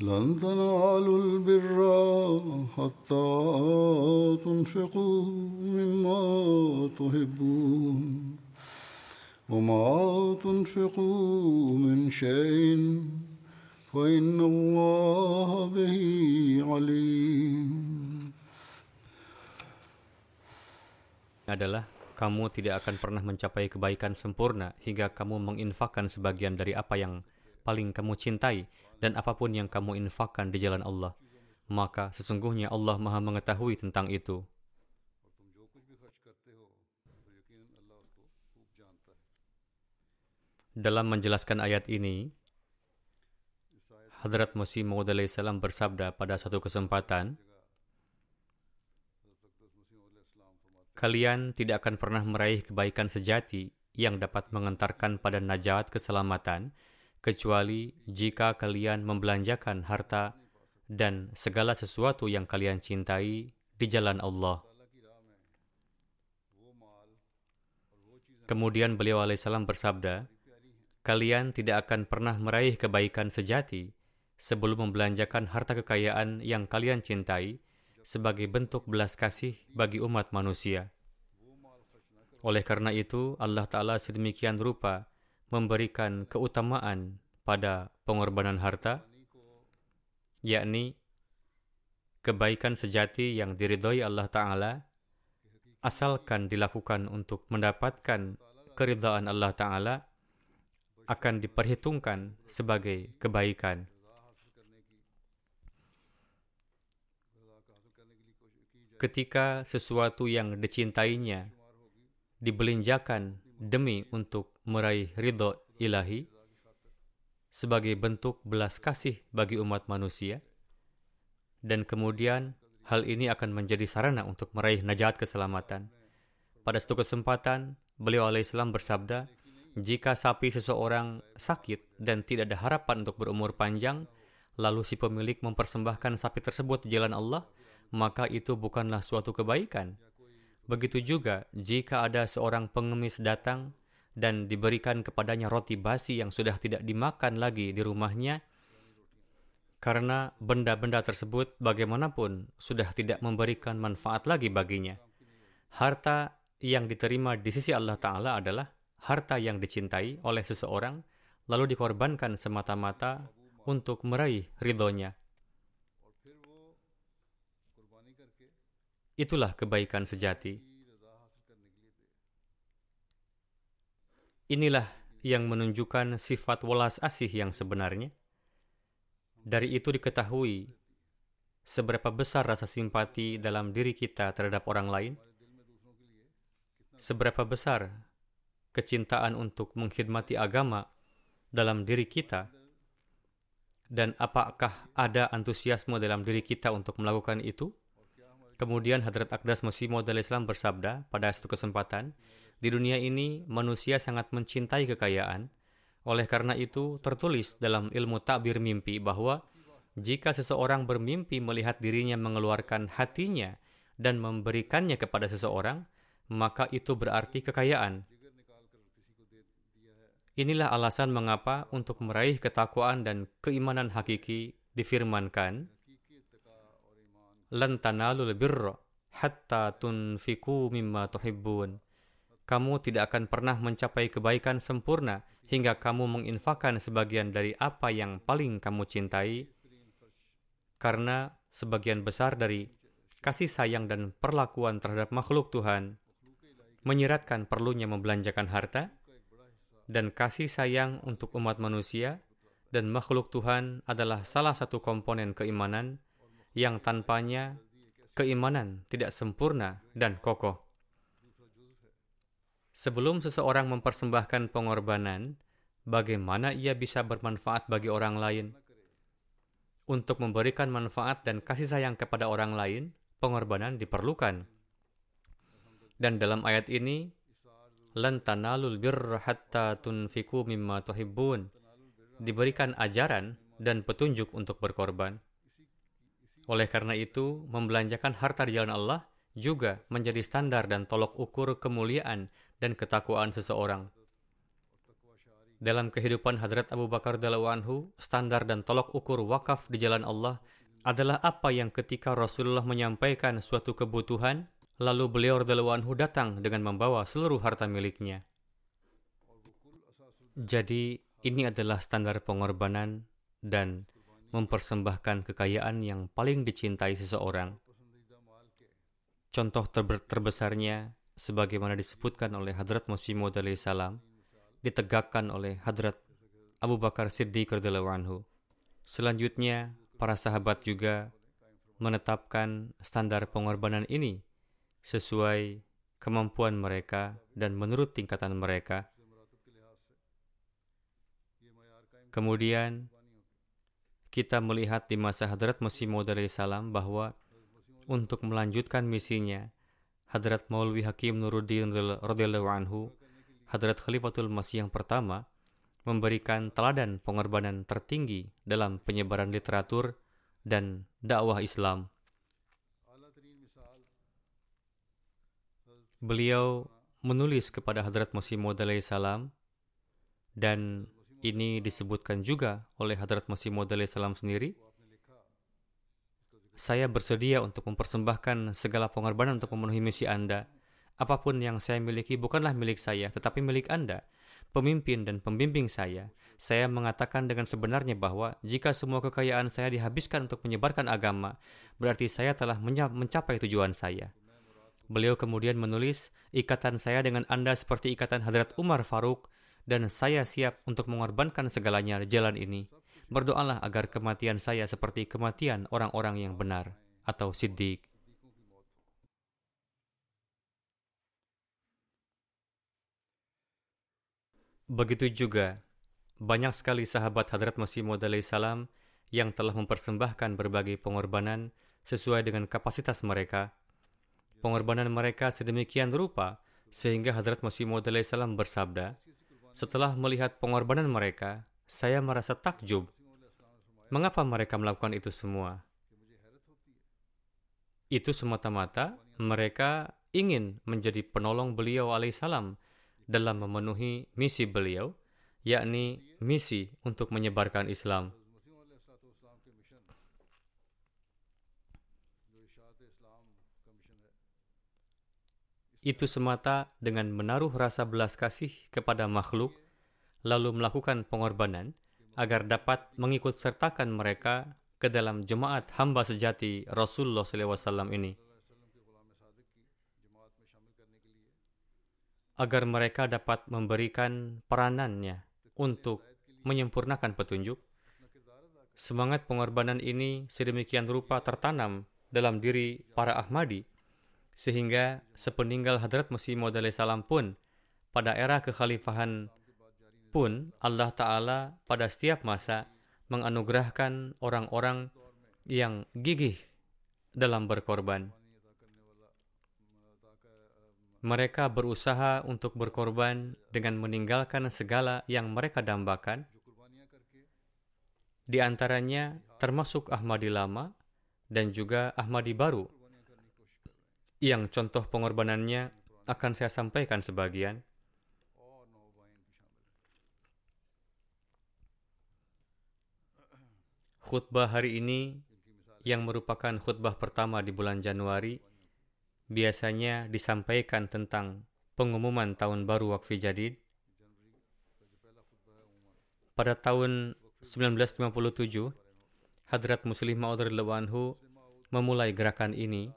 لن تنالوا البر حتى تنفقوا مما تحبون وما تنفقوا من شيء فإن الله به عليم adalah kamu tidak akan pernah mencapai kebaikan sempurna hingga kamu menginfakkan sebagian dari apa yang paling kamu cintai dan apa pun yang kamu infakkan di jalan Allah. Maka sesungguhnya Allah Maha mengetahui tentang itu. Dalam menjelaskan ayat ini, Hadrat Masih Maud salam bersabda pada satu kesempatan, Kalian tidak akan pernah meraih kebaikan sejati yang dapat mengantarkan pada najat keselamatan, kecuali jika kalian membelanjakan harta dan segala sesuatu yang kalian cintai di jalan Allah. Kemudian beliau alaihissalam bersabda, Kalian tidak akan pernah meraih kebaikan sejati sebelum membelanjakan harta kekayaan yang kalian cintai sebagai bentuk belas kasih bagi umat manusia. Oleh karena itu, Allah Ta'ala sedemikian rupa memberikan keutamaan pada pengorbanan harta, yakni kebaikan sejati yang diridhoi Allah Ta'ala, asalkan dilakukan untuk mendapatkan keridhaan Allah Ta'ala, akan diperhitungkan sebagai kebaikan. Ketika sesuatu yang dicintainya dibelinjakan demi untuk meraih ridho ilahi sebagai bentuk belas kasih bagi umat manusia, dan kemudian hal ini akan menjadi sarana untuk meraih najat keselamatan. Pada satu kesempatan, beliau alaihissalam bersabda, jika sapi seseorang sakit dan tidak ada harapan untuk berumur panjang, lalu si pemilik mempersembahkan sapi tersebut di jalan Allah, maka itu bukanlah suatu kebaikan. Begitu juga jika ada seorang pengemis datang dan diberikan kepadanya roti basi yang sudah tidak dimakan lagi di rumahnya, karena benda-benda tersebut bagaimanapun sudah tidak memberikan manfaat lagi baginya. Harta yang diterima di sisi Allah Ta'ala adalah harta yang dicintai oleh seseorang, lalu dikorbankan semata-mata untuk meraih ridhonya. Itulah kebaikan sejati. Inilah yang menunjukkan sifat welas asih yang sebenarnya. Dari itu diketahui seberapa besar rasa simpati dalam diri kita terhadap orang lain, seberapa besar kecintaan untuk mengkhidmati agama dalam diri kita, dan apakah ada antusiasme dalam diri kita untuk melakukan itu? Kemudian Hadrat Akdas Masih Maud Islam bersabda pada satu kesempatan, di dunia ini manusia sangat mencintai kekayaan. Oleh karena itu, tertulis dalam ilmu takbir mimpi bahwa jika seseorang bermimpi melihat dirinya mengeluarkan hatinya dan memberikannya kepada seseorang, maka itu berarti kekayaan. Inilah alasan mengapa untuk meraih ketakwaan dan keimanan hakiki difirmankan, "Lan tanalul birra hatta tunfiku mimma tuhibbun." Kamu tidak akan pernah mencapai kebaikan sempurna hingga kamu menginfakkan sebagian dari apa yang paling kamu cintai, karena sebagian besar dari kasih sayang dan perlakuan terhadap makhluk Tuhan menyiratkan perlunya membelanjakan harta dan kasih sayang untuk umat manusia dan makhluk Tuhan adalah salah satu komponen keimanan yang tanpanya keimanan tidak sempurna dan kokoh. Sebelum seseorang mempersembahkan pengorbanan, bagaimana ia bisa bermanfaat bagi orang lain? Untuk memberikan manfaat dan kasih sayang kepada orang lain, pengorbanan diperlukan. Dan dalam ayat ini, lan tanalul birra hatta tunfiku mimma tuhibbun. Diberikan ajaran dan petunjuk untuk berkorban. Oleh karena itu, membelanjakan harta di jalan Allah juga menjadi standar dan tolok ukur kemuliaan dan ketakwaan seseorang. Dalam kehidupan Hadrat Abu Bakar anhu, standar dan tolok ukur wakaf di jalan Allah adalah apa yang ketika Rasulullah menyampaikan suatu kebutuhan, lalu beliau anhu datang dengan membawa seluruh harta miliknya. Jadi, ini adalah standar pengorbanan dan mempersembahkan kekayaan yang paling dicintai seseorang. Contoh terbesarnya, sebagaimana disebutkan oleh Hadrat Musim Maud salam, ditegakkan oleh Hadrat Abu Bakar Siddiq radhiyallahu anhu. Selanjutnya, para sahabat juga menetapkan standar pengorbanan ini sesuai kemampuan mereka dan menurut tingkatan mereka. Kemudian, kita melihat di masa Hadrat Masih Maud salam bahwa untuk melanjutkan misinya, Hadrat Maulwi Hakim Nuruddin radhiyallahu anhu Hadrat Khalifatul Masih yang pertama memberikan teladan pengorbanan tertinggi dalam penyebaran literatur dan dakwah Islam. Beliau menulis kepada Hadrat Masih Maud salam dan ini disebutkan juga oleh Hadrat Masih Maud salam sendiri. Saya bersedia untuk mempersembahkan segala pengorbanan untuk memenuhi misi Anda Apa pun yang saya miliki bukanlah milik saya, tetapi milik Anda, pemimpin dan pembimbing saya. Saya mengatakan dengan sebenarnya bahwa jika semua kekayaan saya dihabiskan untuk menyebarkan agama, berarti saya telah mencapai tujuan saya. Beliau kemudian menulis, ikatan saya dengan Anda seperti ikatan Hadrat Umar Faruk, dan saya siap untuk mengorbankan segalanya jalan ini. Berdoalah agar kematian saya seperti kematian orang-orang yang benar, atau siddiq. Begitu juga, banyak sekali sahabat Hadrat Masih Maud salam yang telah mempersembahkan berbagai pengorbanan sesuai dengan kapasitas mereka. Pengorbanan mereka sedemikian rupa sehingga Hadrat Masih Maud salam bersabda, setelah melihat pengorbanan mereka, saya merasa takjub. Mengapa mereka melakukan itu semua? Itu semata-mata mereka ingin menjadi penolong beliau alaihissalam dalam memenuhi misi beliau, yakni misi untuk menyebarkan Islam. Itu semata dengan menaruh rasa belas kasih kepada makhluk, lalu melakukan pengorbanan agar dapat mengikut sertakan mereka ke dalam jemaat hamba sejati Rasulullah SAW ini. agar mereka dapat memberikan peranannya untuk menyempurnakan petunjuk. Semangat pengorbanan ini sedemikian rupa tertanam dalam diri para Ahmadi, sehingga sepeninggal Hadrat Masih Maud salam pun, pada era kekhalifahan pun Allah Ta'ala pada setiap masa menganugerahkan orang-orang yang gigih dalam berkorban. Mereka berusaha untuk berkorban dengan meninggalkan segala yang mereka dambakan. Di antaranya termasuk Ahmadi lama dan juga Ahmadi baru. yang contoh pengorbanannya akan saya sampaikan sebagian. Khutbah hari ini yang merupakan khutbah pertama di bulan Januari biasanya disampaikan tentang pengumuman tahun baru Wakfi Jadid. Pada tahun 1957, Hadrat Muslim Ma'ud Anhu memulai gerakan ini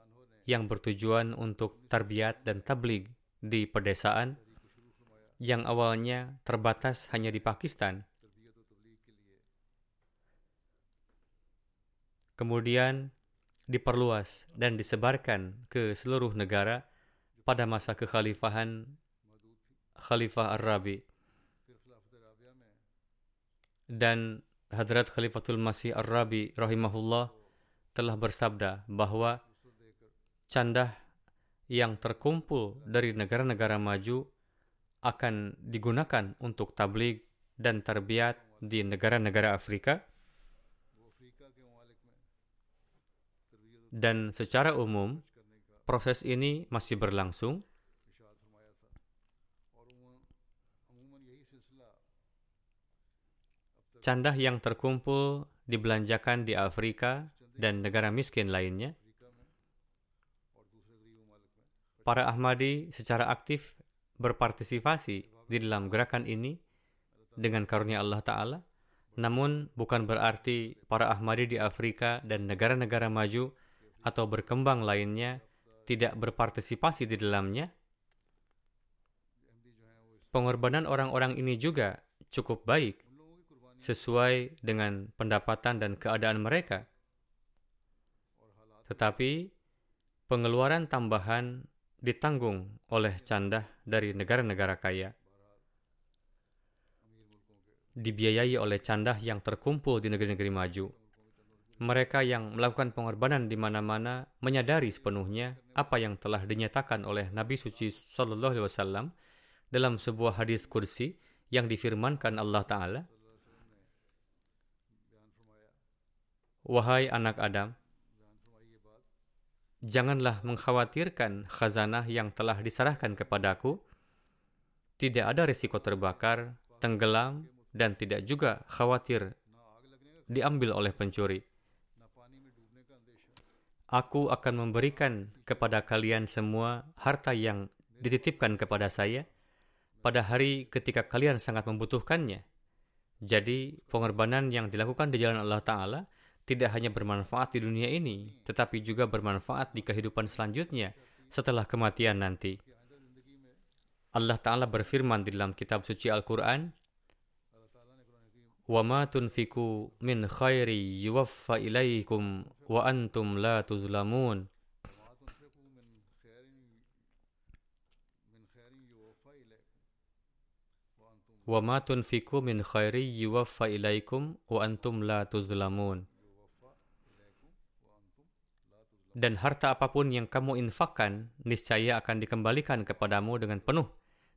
yang bertujuan untuk tarbiyat dan tablig di pedesaan yang awalnya terbatas hanya di Pakistan kemudian diperluas dan disebarkan ke seluruh negara pada masa kekhalifahan Khalifah Ar-Rabi. Dan Hadrat Khalifatul Masih Ar-Rabi rahimahullah telah bersabda bahwa candah yang terkumpul dari negara-negara maju akan digunakan untuk tabligh dan tarbiyat di negara-negara Afrika dan secara umum proses ini masih berlangsung. Candah yang terkumpul dibelanjakan di Afrika dan negara miskin lainnya. Para Ahmadi secara aktif berpartisipasi di dalam gerakan ini dengan karunia Allah Ta'ala, namun bukan berarti para Ahmadi di Afrika dan negara-negara maju atau berkembang lainnya tidak berpartisipasi di dalamnya, pengorbanan orang-orang ini juga cukup baik sesuai dengan pendapatan dan keadaan mereka. Tetapi pengeluaran tambahan ditanggung oleh candah dari negara-negara kaya. Dibiayai oleh candah yang terkumpul di negeri-negeri maju mereka yang melakukan pengorbanan di mana-mana menyadari sepenuhnya apa yang telah dinyatakan oleh Nabi suci sallallahu alaihi wasallam dalam sebuah hadis kursi yang difirmankan Allah taala. Wahai anak Adam janganlah mengkhawatirkan khazanah yang telah diserahkan kepadaku tidak ada risiko terbakar tenggelam dan tidak juga khawatir diambil oleh pencuri Aku akan memberikan kepada kalian semua harta yang dititipkan kepada saya pada hari ketika kalian sangat membutuhkannya. Jadi, pengorbanan yang dilakukan di jalan Allah Ta'ala tidak hanya bermanfaat di dunia ini, tetapi juga bermanfaat di kehidupan selanjutnya setelah kematian nanti. Allah Ta'ala berfirman di dalam kitab suci Al-Quran, وما تنفقوا من خير يوفى إليكم وأنتم لا تظلمون وما تنفقوا من خير يوفى إليكم وأنتم لا تظلمون Dan harta apapun yang kamu infakkan, niscaya akan dikembalikan kepadamu dengan penuh,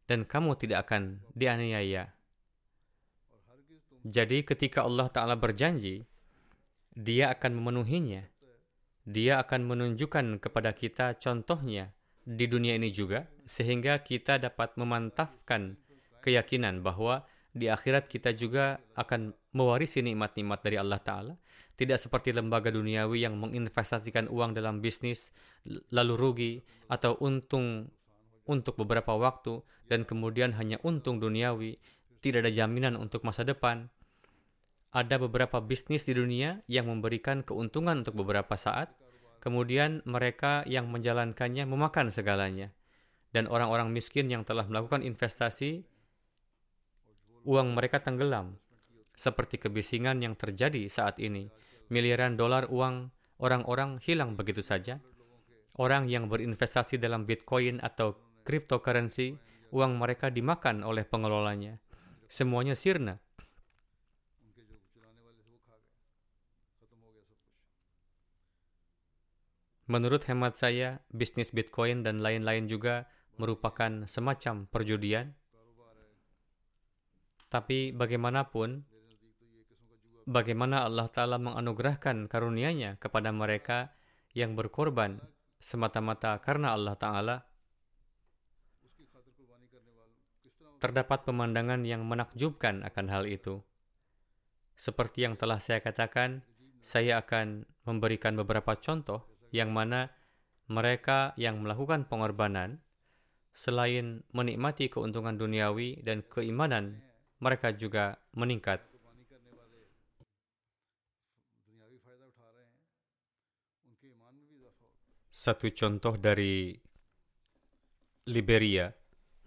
dan kamu tidak akan dianiaya. Jadi ketika Allah Ta'ala berjanji, dia akan memenuhinya. Dia akan menunjukkan kepada kita contohnya di dunia ini juga, sehingga kita dapat memantapkan keyakinan bahwa di akhirat kita juga akan mewarisi nikmat-nikmat dari Allah Ta'ala. Tidak seperti lembaga duniawi yang menginvestasikan uang dalam bisnis, lalu rugi, atau untung untuk beberapa waktu, dan kemudian hanya untung duniawi, tidak ada jaminan untuk masa depan. Ada beberapa bisnis di dunia yang memberikan keuntungan untuk beberapa saat, kemudian mereka yang menjalankannya memakan segalanya. Dan orang-orang miskin yang telah melakukan investasi, uang mereka tenggelam, seperti kebisingan yang terjadi saat ini. Miliaran dolar uang orang-orang hilang begitu saja. Orang yang berinvestasi dalam Bitcoin atau cryptocurrency, uang mereka dimakan oleh pengelolanya semuanya sirna. Menurut hemat saya, bisnis Bitcoin dan lain-lain juga merupakan semacam perjudian. Tapi bagaimanapun, bagaimana Allah Ta'ala menganugerahkan karunia-Nya kepada mereka yang berkorban semata-mata karena Allah Ta'ala, terdapat pemandangan yang menakjubkan akan hal itu. Seperti yang telah saya katakan, saya akan memberikan beberapa contoh yang mana mereka yang melakukan pengorbanan selain menikmati keuntungan duniawi dan keimanan, mereka juga meningkat. Satu contoh dari Liberia,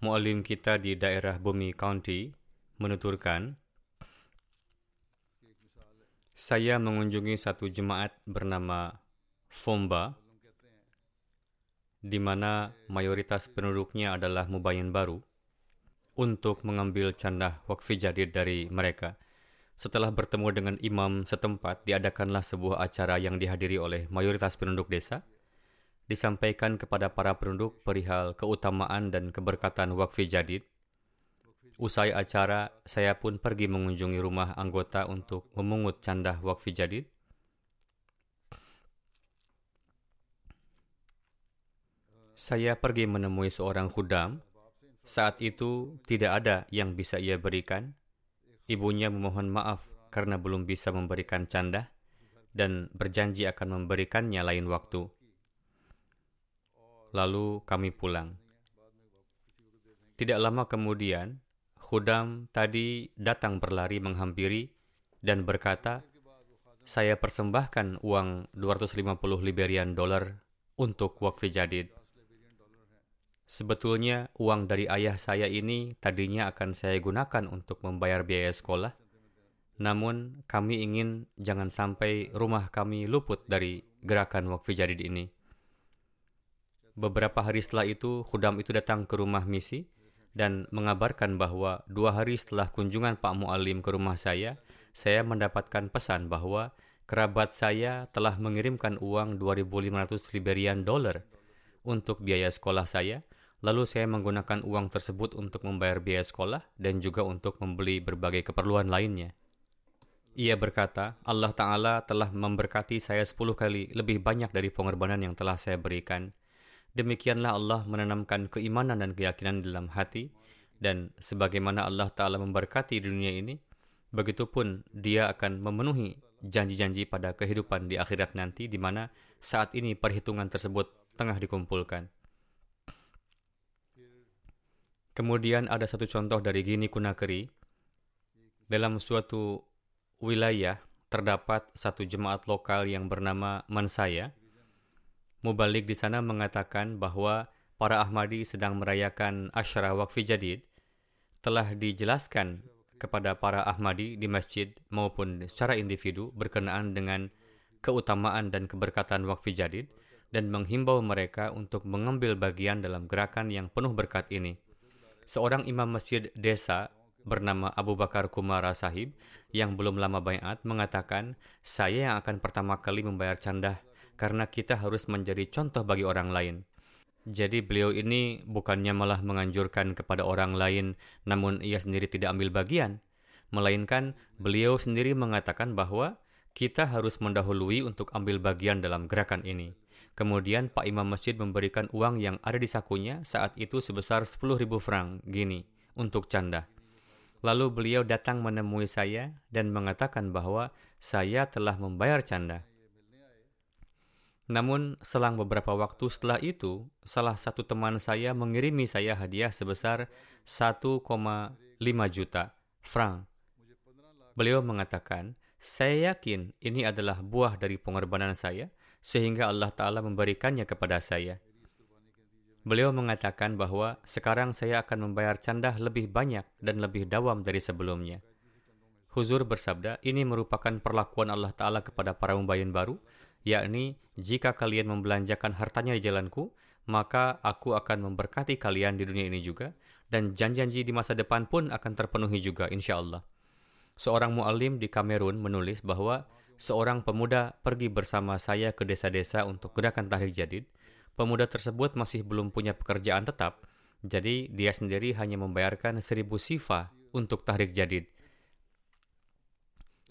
mualim kita di daerah Bumi County menuturkan, saya mengunjungi satu jemaat bernama Fomba, di mana mayoritas penduduknya adalah mubayin baru, untuk mengambil candah wakfi jadid dari mereka. Setelah bertemu dengan imam setempat, diadakanlah sebuah acara yang dihadiri oleh mayoritas penduduk desa. Disampaikan kepada para penduduk perihal keutamaan dan keberkatan wakfi jadid – Usai acara, saya pun pergi mengunjungi rumah anggota untuk memungut candah wakfi jadid. Saya pergi menemui seorang khudam. Saat itu tidak ada yang bisa ia berikan. Ibunya memohon maaf karena belum bisa memberikan candah dan berjanji akan memberikannya lain waktu. Lalu kami pulang. Tidak lama kemudian, Khudam tadi datang berlari menghampiri dan berkata, saya persembahkan uang 250 Liberian dollar untuk wakfi jadid. Sebetulnya uang dari ayah saya ini tadinya akan saya gunakan untuk membayar biaya sekolah. Namun kami ingin jangan sampai rumah kami luput dari gerakan wakfi jadid ini. Beberapa hari setelah itu, khudam itu datang ke rumah misi dan mengabarkan bahwa dua hari setelah kunjungan Pak Mu'alim ke rumah saya, saya mendapatkan pesan bahwa kerabat saya telah mengirimkan uang 2.500 Liberian dollar untuk biaya sekolah saya, lalu saya menggunakan uang tersebut untuk membayar biaya sekolah dan juga untuk membeli berbagai keperluan lainnya. Ia berkata, Allah Ta'ala telah memberkati saya 10 kali lebih banyak dari pengorbanan yang telah saya berikan. Demikianlah Allah menanamkan keimanan dan keyakinan dalam hati dan sebagaimana Allah Ta'ala memberkati dunia ini, begitupun dia akan memenuhi janji-janji pada kehidupan di akhirat nanti di mana saat ini perhitungan tersebut tengah dikumpulkan. Kemudian ada satu contoh dari Gini Kunakeri. Dalam suatu wilayah terdapat satu jemaat lokal yang bernama Mansaya Mubalik di sana mengatakan bahwa para Ahmadi sedang merayakan Asyara Wakfi Jadid telah dijelaskan kepada para Ahmadi di masjid maupun secara individu berkenaan dengan keutamaan dan keberkatan Wakfi Jadid dan menghimbau mereka untuk mengambil bagian dalam gerakan yang penuh berkat ini. Seorang imam masjid desa bernama Abu Bakar Kumara Sahib yang belum lama bayat mengatakan, saya yang akan pertama kali membayar candah karena kita harus menjadi contoh bagi orang lain. Jadi beliau ini bukannya malah menganjurkan kepada orang lain namun ia sendiri tidak ambil bagian, melainkan beliau sendiri mengatakan bahwa kita harus mendahului untuk ambil bagian dalam gerakan ini. Kemudian Pak Imam Masjid memberikan uang yang ada di sakunya saat itu sebesar 10.000 franc gini untuk canda. Lalu beliau datang menemui saya dan mengatakan bahwa saya telah membayar canda. Namun, selang beberapa waktu setelah itu, salah satu teman saya mengirimi saya hadiah sebesar 1,5 juta franc. Beliau mengatakan, saya yakin ini adalah buah dari pengorbanan saya, sehingga Allah Ta'ala memberikannya kepada saya. Beliau mengatakan bahwa sekarang saya akan membayar candah lebih banyak dan lebih dawam dari sebelumnya. Huzur bersabda, ini merupakan perlakuan Allah Ta'ala kepada para mubayin baru, yakni jika kalian membelanjakan hartanya di jalanku, maka aku akan memberkati kalian di dunia ini juga, dan janji-janji di masa depan pun akan terpenuhi juga, insya Allah. Seorang mu'alim di Kamerun menulis bahwa seorang pemuda pergi bersama saya ke desa-desa untuk gerakan tahrik jadid. Pemuda tersebut masih belum punya pekerjaan tetap, jadi dia sendiri hanya membayarkan seribu sifa untuk tahrik jadid.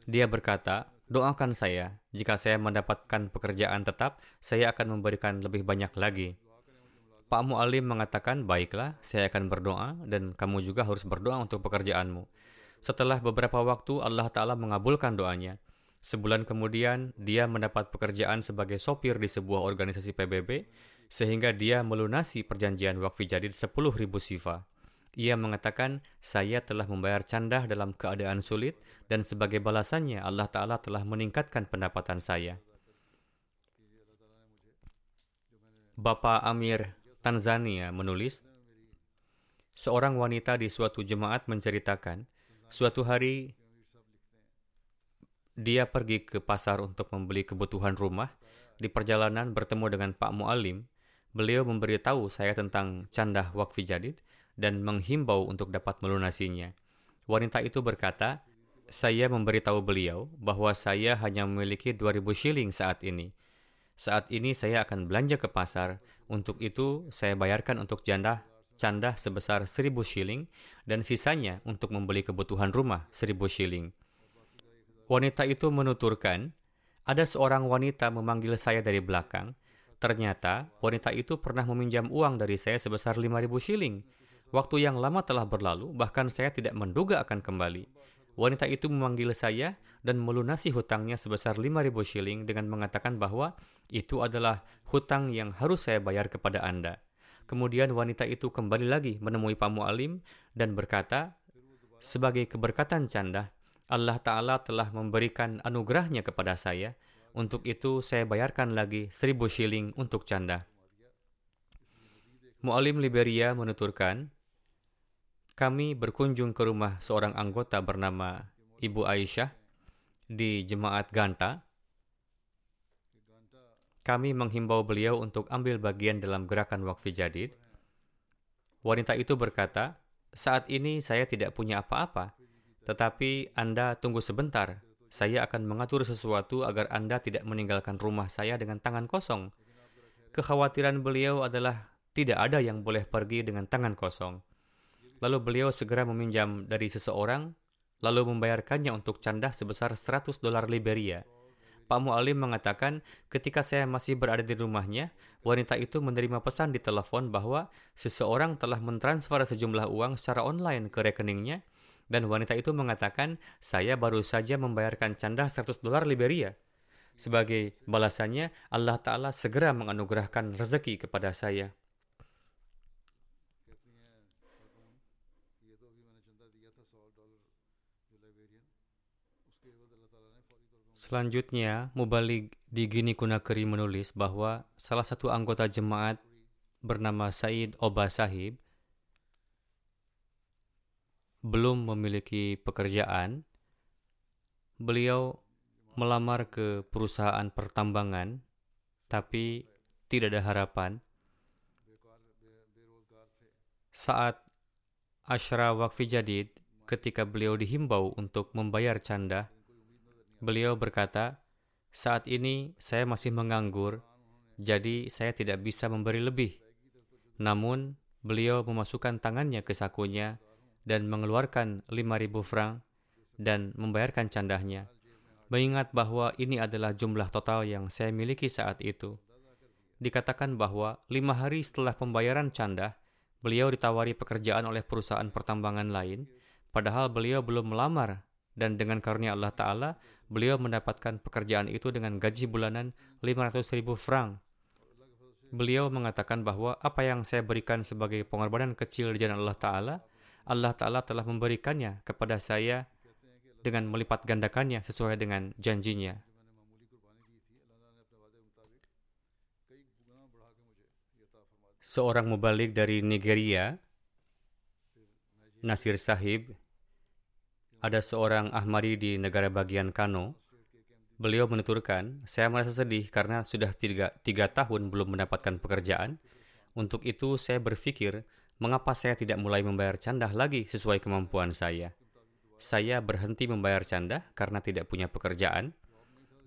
Dia berkata, doakan saya. Jika saya mendapatkan pekerjaan tetap, saya akan memberikan lebih banyak lagi. Pak Mu'alim mengatakan, baiklah, saya akan berdoa dan kamu juga harus berdoa untuk pekerjaanmu. Setelah beberapa waktu, Allah Ta'ala mengabulkan doanya. Sebulan kemudian, dia mendapat pekerjaan sebagai sopir di sebuah organisasi PBB, sehingga dia melunasi perjanjian wakfi jadid 10.000 sifa. Ia mengatakan, saya telah membayar candah dalam keadaan sulit, dan sebagai balasannya Allah Ta'ala telah meningkatkan pendapatan saya. Bapak Amir Tanzania menulis, seorang wanita di suatu jemaat menceritakan, suatu hari dia pergi ke pasar untuk membeli kebutuhan rumah. Di perjalanan bertemu dengan Pak Mualim, beliau memberitahu saya tentang candah wakfi jadid dan menghimbau untuk dapat melunasinya. Wanita itu berkata, saya memberitahu beliau bahwa saya hanya memiliki 2000 shilling saat ini. Saat ini saya akan belanja ke pasar. Untuk itu, saya bayarkan untuk janda candah sebesar 1000 shilling dan sisanya untuk membeli kebutuhan rumah 1000 shilling. Wanita itu menuturkan, ada seorang wanita memanggil saya dari belakang. Ternyata wanita itu pernah meminjam uang dari saya sebesar 5000 shilling. Waktu yang lama telah berlalu, bahkan saya tidak menduga akan kembali. Wanita itu memanggil saya dan melunasi hutangnya sebesar 5.000 shilling dengan mengatakan bahwa itu adalah hutang yang harus saya bayar kepada Anda. Kemudian wanita itu kembali lagi menemui Pak Mu'alim dan berkata, sebagai keberkatan canda, Allah Ta'ala telah memberikan anugerahnya kepada saya. Untuk itu saya bayarkan lagi 1000 shilling untuk canda. Mu'alim Liberia menuturkan, kami berkunjung ke rumah seorang anggota bernama Ibu Aisyah di jemaat Ganta. Kami menghimbau beliau untuk ambil bagian dalam gerakan wakfi jadid. Wanita itu berkata, saat ini saya tidak punya apa-apa, tetapi Anda tunggu sebentar. Saya akan mengatur sesuatu agar Anda tidak meninggalkan rumah saya dengan tangan kosong. Kekhawatiran beliau adalah tidak ada yang boleh pergi dengan tangan kosong. Lalu beliau segera meminjam dari seseorang, lalu membayarkannya untuk candah sebesar 100 dolar Liberia. Pak Mu'alim mengatakan, ketika saya masih berada di rumahnya, wanita itu menerima pesan di telepon bahwa seseorang telah mentransfer sejumlah uang secara online ke rekeningnya, dan wanita itu mengatakan, saya baru saja membayarkan candah 100 dolar Liberia. Sebagai balasannya, Allah Ta'ala segera menganugerahkan rezeki kepada saya. Selanjutnya, Mubalik di Gini Kunakeri menulis bahwa salah satu anggota jemaat bernama Said Oba Sahib belum memiliki pekerjaan. Beliau melamar ke perusahaan pertambangan, tapi tidak ada harapan. Saat Ashra Wakfi Jadid, ketika beliau dihimbau untuk membayar canda, Beliau berkata, "Saat ini saya masih menganggur, jadi saya tidak bisa memberi lebih." Namun, beliau memasukkan tangannya ke sakunya dan mengeluarkan 5.000 franc dan membayarkan candahnya. Mengingat bahwa ini adalah jumlah total yang saya miliki saat itu. Dikatakan bahwa lima hari setelah pembayaran candah, beliau ditawari pekerjaan oleh perusahaan pertambangan lain, padahal beliau belum melamar dan dengan karunia Allah Ta'ala, beliau mendapatkan pekerjaan itu dengan gaji bulanan 500 ribu franc. Beliau mengatakan bahwa apa yang saya berikan sebagai pengorbanan kecil di jalan Allah Ta'ala, Allah Ta'ala telah memberikannya kepada saya dengan melipat gandakannya sesuai dengan janjinya. Seorang mubalik dari Nigeria, Nasir Sahib, ada seorang Ahmadi di negara bagian Kano. Beliau menuturkan, saya merasa sedih karena sudah tiga, tiga tahun belum mendapatkan pekerjaan. Untuk itu saya berpikir, mengapa saya tidak mulai membayar candah lagi sesuai kemampuan saya. Saya berhenti membayar candah karena tidak punya pekerjaan.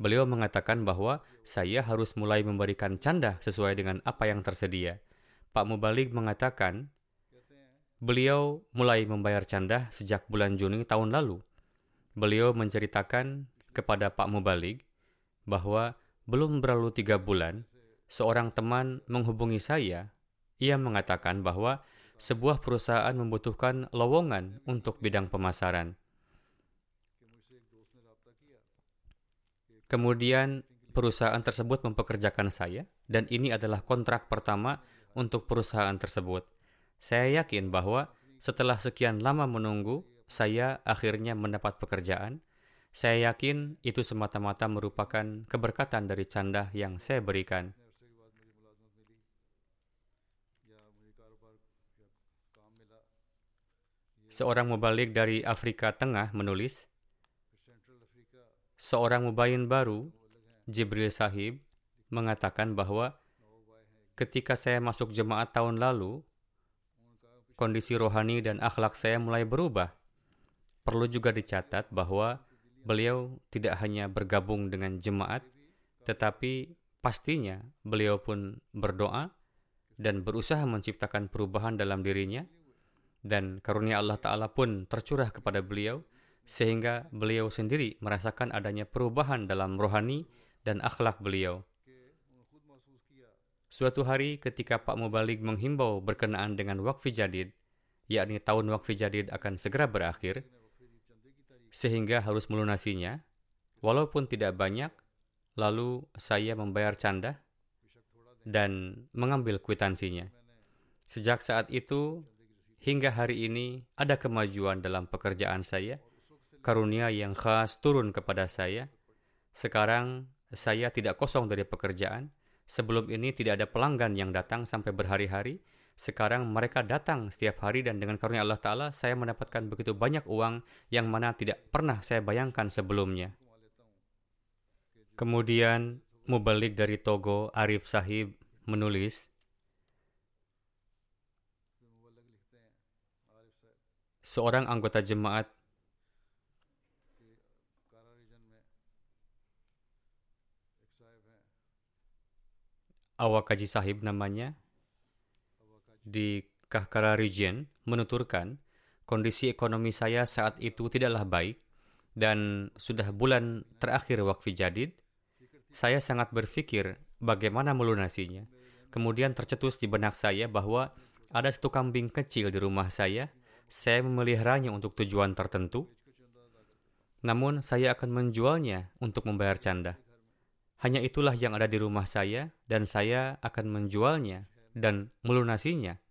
Beliau mengatakan bahwa saya harus mulai memberikan candah sesuai dengan apa yang tersedia. Pak Mubalik mengatakan, Beliau mulai membayar candah sejak bulan Juni tahun lalu. Beliau menceritakan kepada Pak Mubalik bahwa belum berlalu tiga bulan, seorang teman menghubungi saya. Ia mengatakan bahwa sebuah perusahaan membutuhkan lowongan untuk bidang pemasaran. Kemudian perusahaan tersebut mempekerjakan saya dan ini adalah kontrak pertama untuk perusahaan tersebut. Saya yakin bahwa setelah sekian lama menunggu, saya akhirnya mendapat pekerjaan. Saya yakin itu semata-mata merupakan keberkatan dari canda yang saya berikan. Seorang mubalik dari Afrika Tengah menulis, seorang mubayin baru, Jibril Sahib, mengatakan bahwa ketika saya masuk jemaat tahun lalu, kondisi rohani dan akhlak saya mulai berubah. Perlu juga dicatat bahwa beliau tidak hanya bergabung dengan jemaat, tetapi pastinya beliau pun berdoa dan berusaha menciptakan perubahan dalam dirinya dan karunia Allah Ta'ala pun tercurah kepada beliau, sehingga beliau sendiri merasakan adanya perubahan dalam rohani dan akhlak beliau. Suatu hari ketika Pak Mubalik menghimbau berkenaan dengan wakfi jadid, yakni tahun wakfi jadid akan segera berakhir, sehingga harus melunasinya, walaupun tidak banyak, lalu saya membayar canda dan mengambil kwitansinya. Sejak saat itu, Hingga hari ini ada kemajuan dalam pekerjaan saya, karunia yang khas turun kepada saya. Sekarang saya tidak kosong dari pekerjaan. Sebelum ini tidak ada pelanggan yang datang sampai berhari-hari. Sekarang mereka datang setiap hari dan dengan karunia Allah Ta'ala saya mendapatkan begitu banyak uang yang mana tidak pernah saya bayangkan sebelumnya. Kemudian Mubalik dari Togo, Arif Sahib, menulis, seorang anggota jemaat. Awakaji Sahib namanya? Di Kahkara Region menuturkan kondisi ekonomi saya saat itu tidaklah baik dan sudah bulan terakhir wakfi jadid. Saya sangat berpikir bagaimana melunasinya. Kemudian tercetus di benak saya bahwa ada satu kambing kecil di rumah saya saya memeliharanya untuk tujuan tertentu, namun saya akan menjualnya untuk membayar canda. Hanya itulah yang ada di rumah saya, dan saya akan menjualnya dan melunasinya.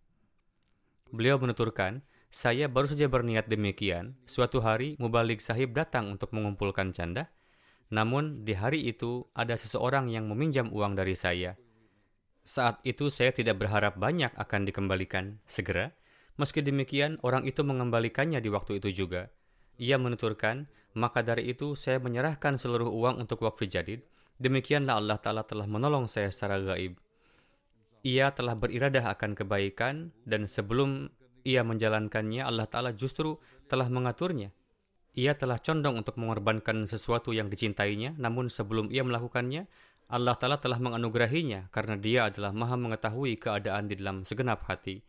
Beliau menuturkan, saya baru saja berniat demikian. Suatu hari, Mubalik Sahib datang untuk mengumpulkan canda. Namun, di hari itu ada seseorang yang meminjam uang dari saya. Saat itu, saya tidak berharap banyak akan dikembalikan segera. Meski demikian, orang itu mengembalikannya di waktu itu juga. Ia menuturkan, maka dari itu saya menyerahkan seluruh uang untuk wakfi jadid. Demikianlah Allah Ta'ala telah menolong saya secara gaib. Ia telah beriradah akan kebaikan dan sebelum ia menjalankannya, Allah Ta'ala justru telah mengaturnya. Ia telah condong untuk mengorbankan sesuatu yang dicintainya, namun sebelum ia melakukannya, Allah Ta'ala telah menganugerahinya karena dia adalah maha mengetahui keadaan di dalam segenap hati.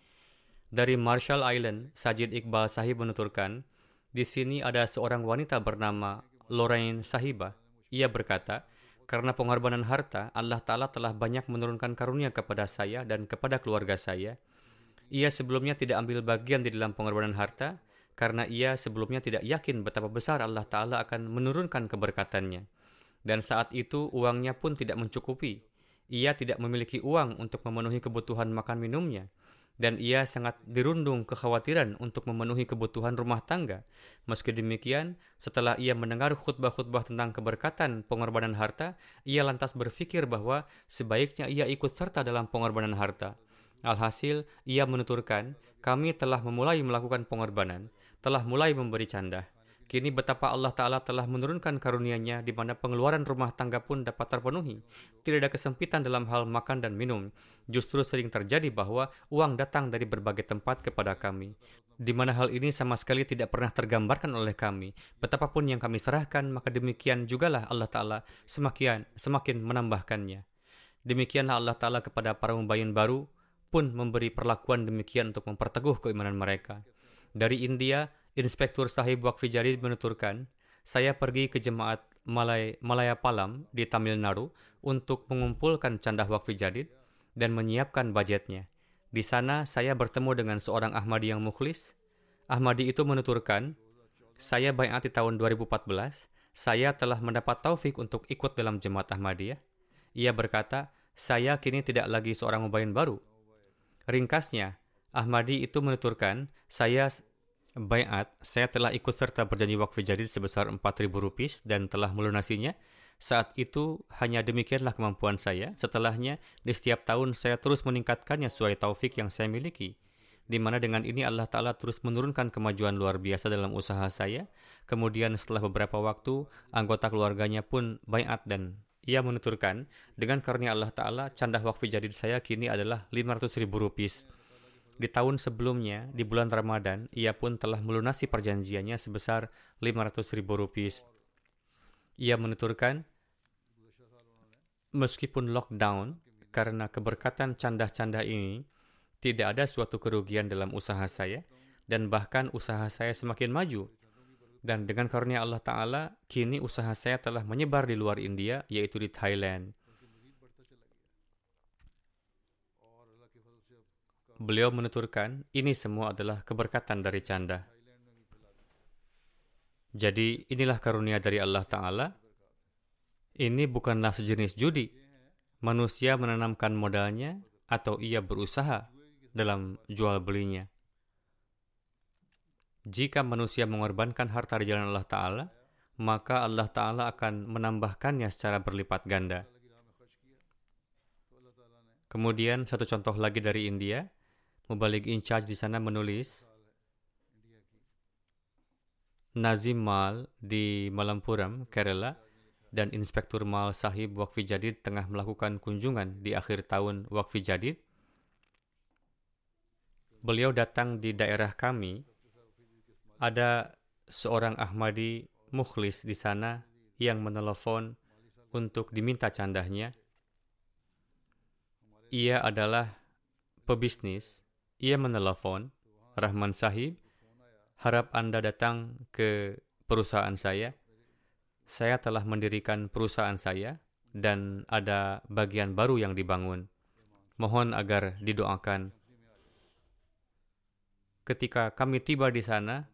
Dari Marshall Island, Sajid Iqbal Sahib menuturkan, di sini ada seorang wanita bernama Lorraine Sahiba. Ia berkata, karena pengorbanan harta, Allah Ta'ala telah banyak menurunkan karunia kepada saya dan kepada keluarga saya. Ia sebelumnya tidak ambil bagian di dalam pengorbanan harta, karena ia sebelumnya tidak yakin betapa besar Allah Ta'ala akan menurunkan keberkatannya. Dan saat itu uangnya pun tidak mencukupi. Ia tidak memiliki uang untuk memenuhi kebutuhan makan minumnya dan ia sangat dirundung kekhawatiran untuk memenuhi kebutuhan rumah tangga. Meski demikian, setelah ia mendengar khutbah-khutbah tentang keberkatan pengorbanan harta, ia lantas berpikir bahwa sebaiknya ia ikut serta dalam pengorbanan harta. Alhasil, ia menuturkan, kami telah memulai melakukan pengorbanan, telah mulai memberi canda. Kini betapa Allah Ta'ala telah menurunkan karunia-Nya di mana pengeluaran rumah tangga pun dapat terpenuhi. Tidak ada kesempitan dalam hal makan dan minum. Justru sering terjadi bahwa uang datang dari berbagai tempat kepada kami. Di mana hal ini sama sekali tidak pernah tergambarkan oleh kami. Betapapun yang kami serahkan, maka demikian jugalah Allah Ta'ala semakin, semakin menambahkannya. Demikianlah Allah Ta'ala kepada para mubayin baru pun memberi perlakuan demikian untuk memperteguh keimanan mereka. Dari India, Inspektur Sahib Wakfi Jadid menuturkan, saya pergi ke jemaat Malay, Malaya Palam di Tamil Nadu untuk mengumpulkan canda wakfi jadid dan menyiapkan budgetnya. Di sana saya bertemu dengan seorang Ahmadi yang mukhlis. Ahmadi itu menuturkan, saya bayat di tahun 2014, saya telah mendapat taufik untuk ikut dalam jemaat Ahmadiyah. Ia berkata, saya kini tidak lagi seorang mubayin baru. Ringkasnya, Ahmadi itu menuturkan, saya bayat, saya telah ikut serta berjanji wakfi jadid sebesar 4.000 rupiah dan telah melunasinya. Saat itu hanya demikianlah kemampuan saya. Setelahnya, di setiap tahun saya terus meningkatkannya sesuai taufik yang saya miliki. Di mana dengan ini Allah Ta'ala terus menurunkan kemajuan luar biasa dalam usaha saya. Kemudian setelah beberapa waktu, anggota keluarganya pun bayat dan ia menuturkan, dengan karunia Allah Ta'ala, candah wakfi jadid saya kini adalah 500 ribu rupiah. Di tahun sebelumnya, di bulan Ramadan, ia pun telah melunasi perjanjiannya sebesar 500 ribu rupiah. Ia menuturkan, meskipun lockdown, karena keberkatan canda-canda ini, tidak ada suatu kerugian dalam usaha saya, dan bahkan usaha saya semakin maju. Dan dengan karunia Allah Ta'ala, kini usaha saya telah menyebar di luar India, yaitu di Thailand. Beliau menuturkan, ini semua adalah keberkatan dari canda. Jadi inilah karunia dari Allah Ta'ala ini bukanlah sejenis judi. Manusia menanamkan modalnya atau ia berusaha dalam jual belinya. Jika manusia mengorbankan harta di jalan Allah Ta'ala, maka Allah Ta'ala akan menambahkannya secara berlipat ganda. Kemudian satu contoh lagi dari India, Mubalik in charge di sana menulis, Nazim Mal di Malampuram, Kerala, dan Inspektur Mal Sahib Wakfi Jadid tengah melakukan kunjungan di akhir tahun Wakfi Jadid, beliau datang di daerah kami, ada seorang Ahmadi mukhlis di sana yang menelepon untuk diminta candahnya. Ia adalah pebisnis. Ia menelepon, Rahman Sahib, harap Anda datang ke perusahaan saya saya telah mendirikan perusahaan saya dan ada bagian baru yang dibangun. Mohon agar didoakan. Ketika kami tiba di sana,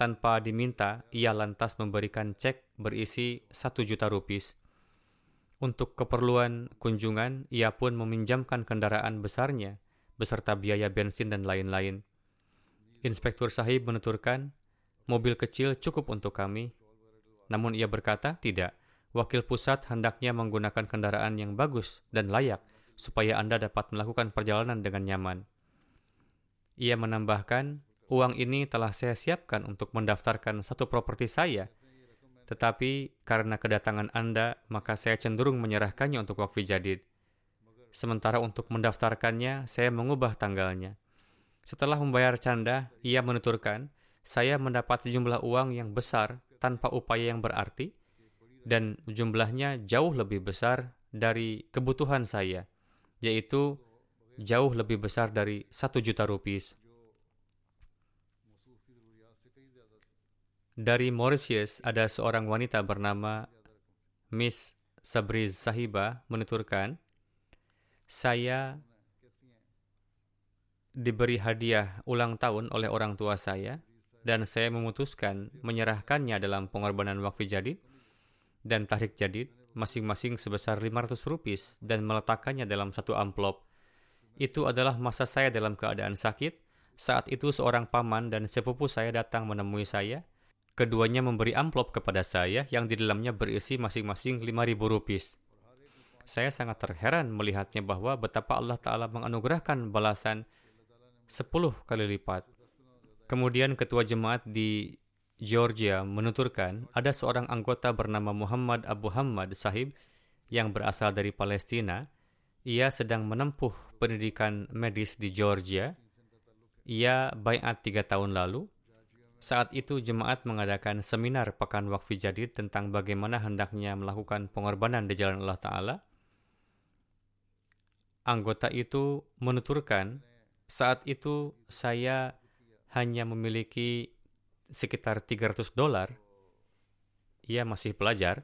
tanpa diminta, ia lantas memberikan cek berisi satu juta rupiah. Untuk keperluan kunjungan, ia pun meminjamkan kendaraan besarnya, beserta biaya bensin dan lain-lain. Inspektur Sahib menuturkan, mobil kecil cukup untuk kami, namun ia berkata, tidak. Wakil pusat hendaknya menggunakan kendaraan yang bagus dan layak supaya Anda dapat melakukan perjalanan dengan nyaman. Ia menambahkan, uang ini telah saya siapkan untuk mendaftarkan satu properti saya. Tetapi karena kedatangan Anda, maka saya cenderung menyerahkannya untuk wakfi jadid. Sementara untuk mendaftarkannya, saya mengubah tanggalnya. Setelah membayar canda, ia menuturkan, saya mendapat sejumlah uang yang besar tanpa upaya yang berarti dan jumlahnya jauh lebih besar dari kebutuhan saya, yaitu jauh lebih besar dari satu juta rupiah. Dari Mauritius ada seorang wanita bernama Miss Sabriz Sahiba menuturkan, saya diberi hadiah ulang tahun oleh orang tua saya dan saya memutuskan menyerahkannya dalam pengorbanan wakfi jadid dan tahrik jadid masing-masing sebesar 500 rupiah dan meletakkannya dalam satu amplop. Itu adalah masa saya dalam keadaan sakit. Saat itu seorang paman dan sepupu saya datang menemui saya. Keduanya memberi amplop kepada saya yang di dalamnya berisi masing-masing 5.000 rupiah. Saya sangat terheran melihatnya bahwa betapa Allah Ta'ala menganugerahkan balasan 10 kali lipat Kemudian ketua jemaat di Georgia menuturkan ada seorang anggota bernama Muhammad Abu Hamad Sahib yang berasal dari Palestina. Ia sedang menempuh pendidikan medis di Georgia. Ia bayat tiga tahun lalu. Saat itu jemaat mengadakan seminar Pekan Wakfi Jadid tentang bagaimana hendaknya melakukan pengorbanan di jalan Allah Ta'ala. Anggota itu menuturkan, saat itu saya hanya memiliki sekitar 300 dolar, ia masih pelajar,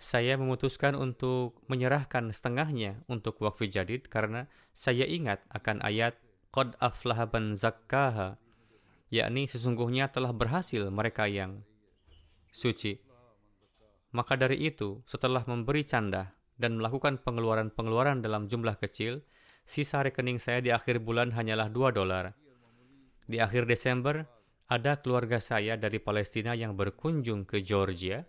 saya memutuskan untuk menyerahkan setengahnya untuk wakfi jadid karena saya ingat akan ayat Qad aflaha ban zakkaha yakni sesungguhnya telah berhasil mereka yang suci. Maka dari itu, setelah memberi canda dan melakukan pengeluaran-pengeluaran dalam jumlah kecil, sisa rekening saya di akhir bulan hanyalah 2 dolar. Di akhir Desember, ada keluarga saya dari Palestina yang berkunjung ke Georgia.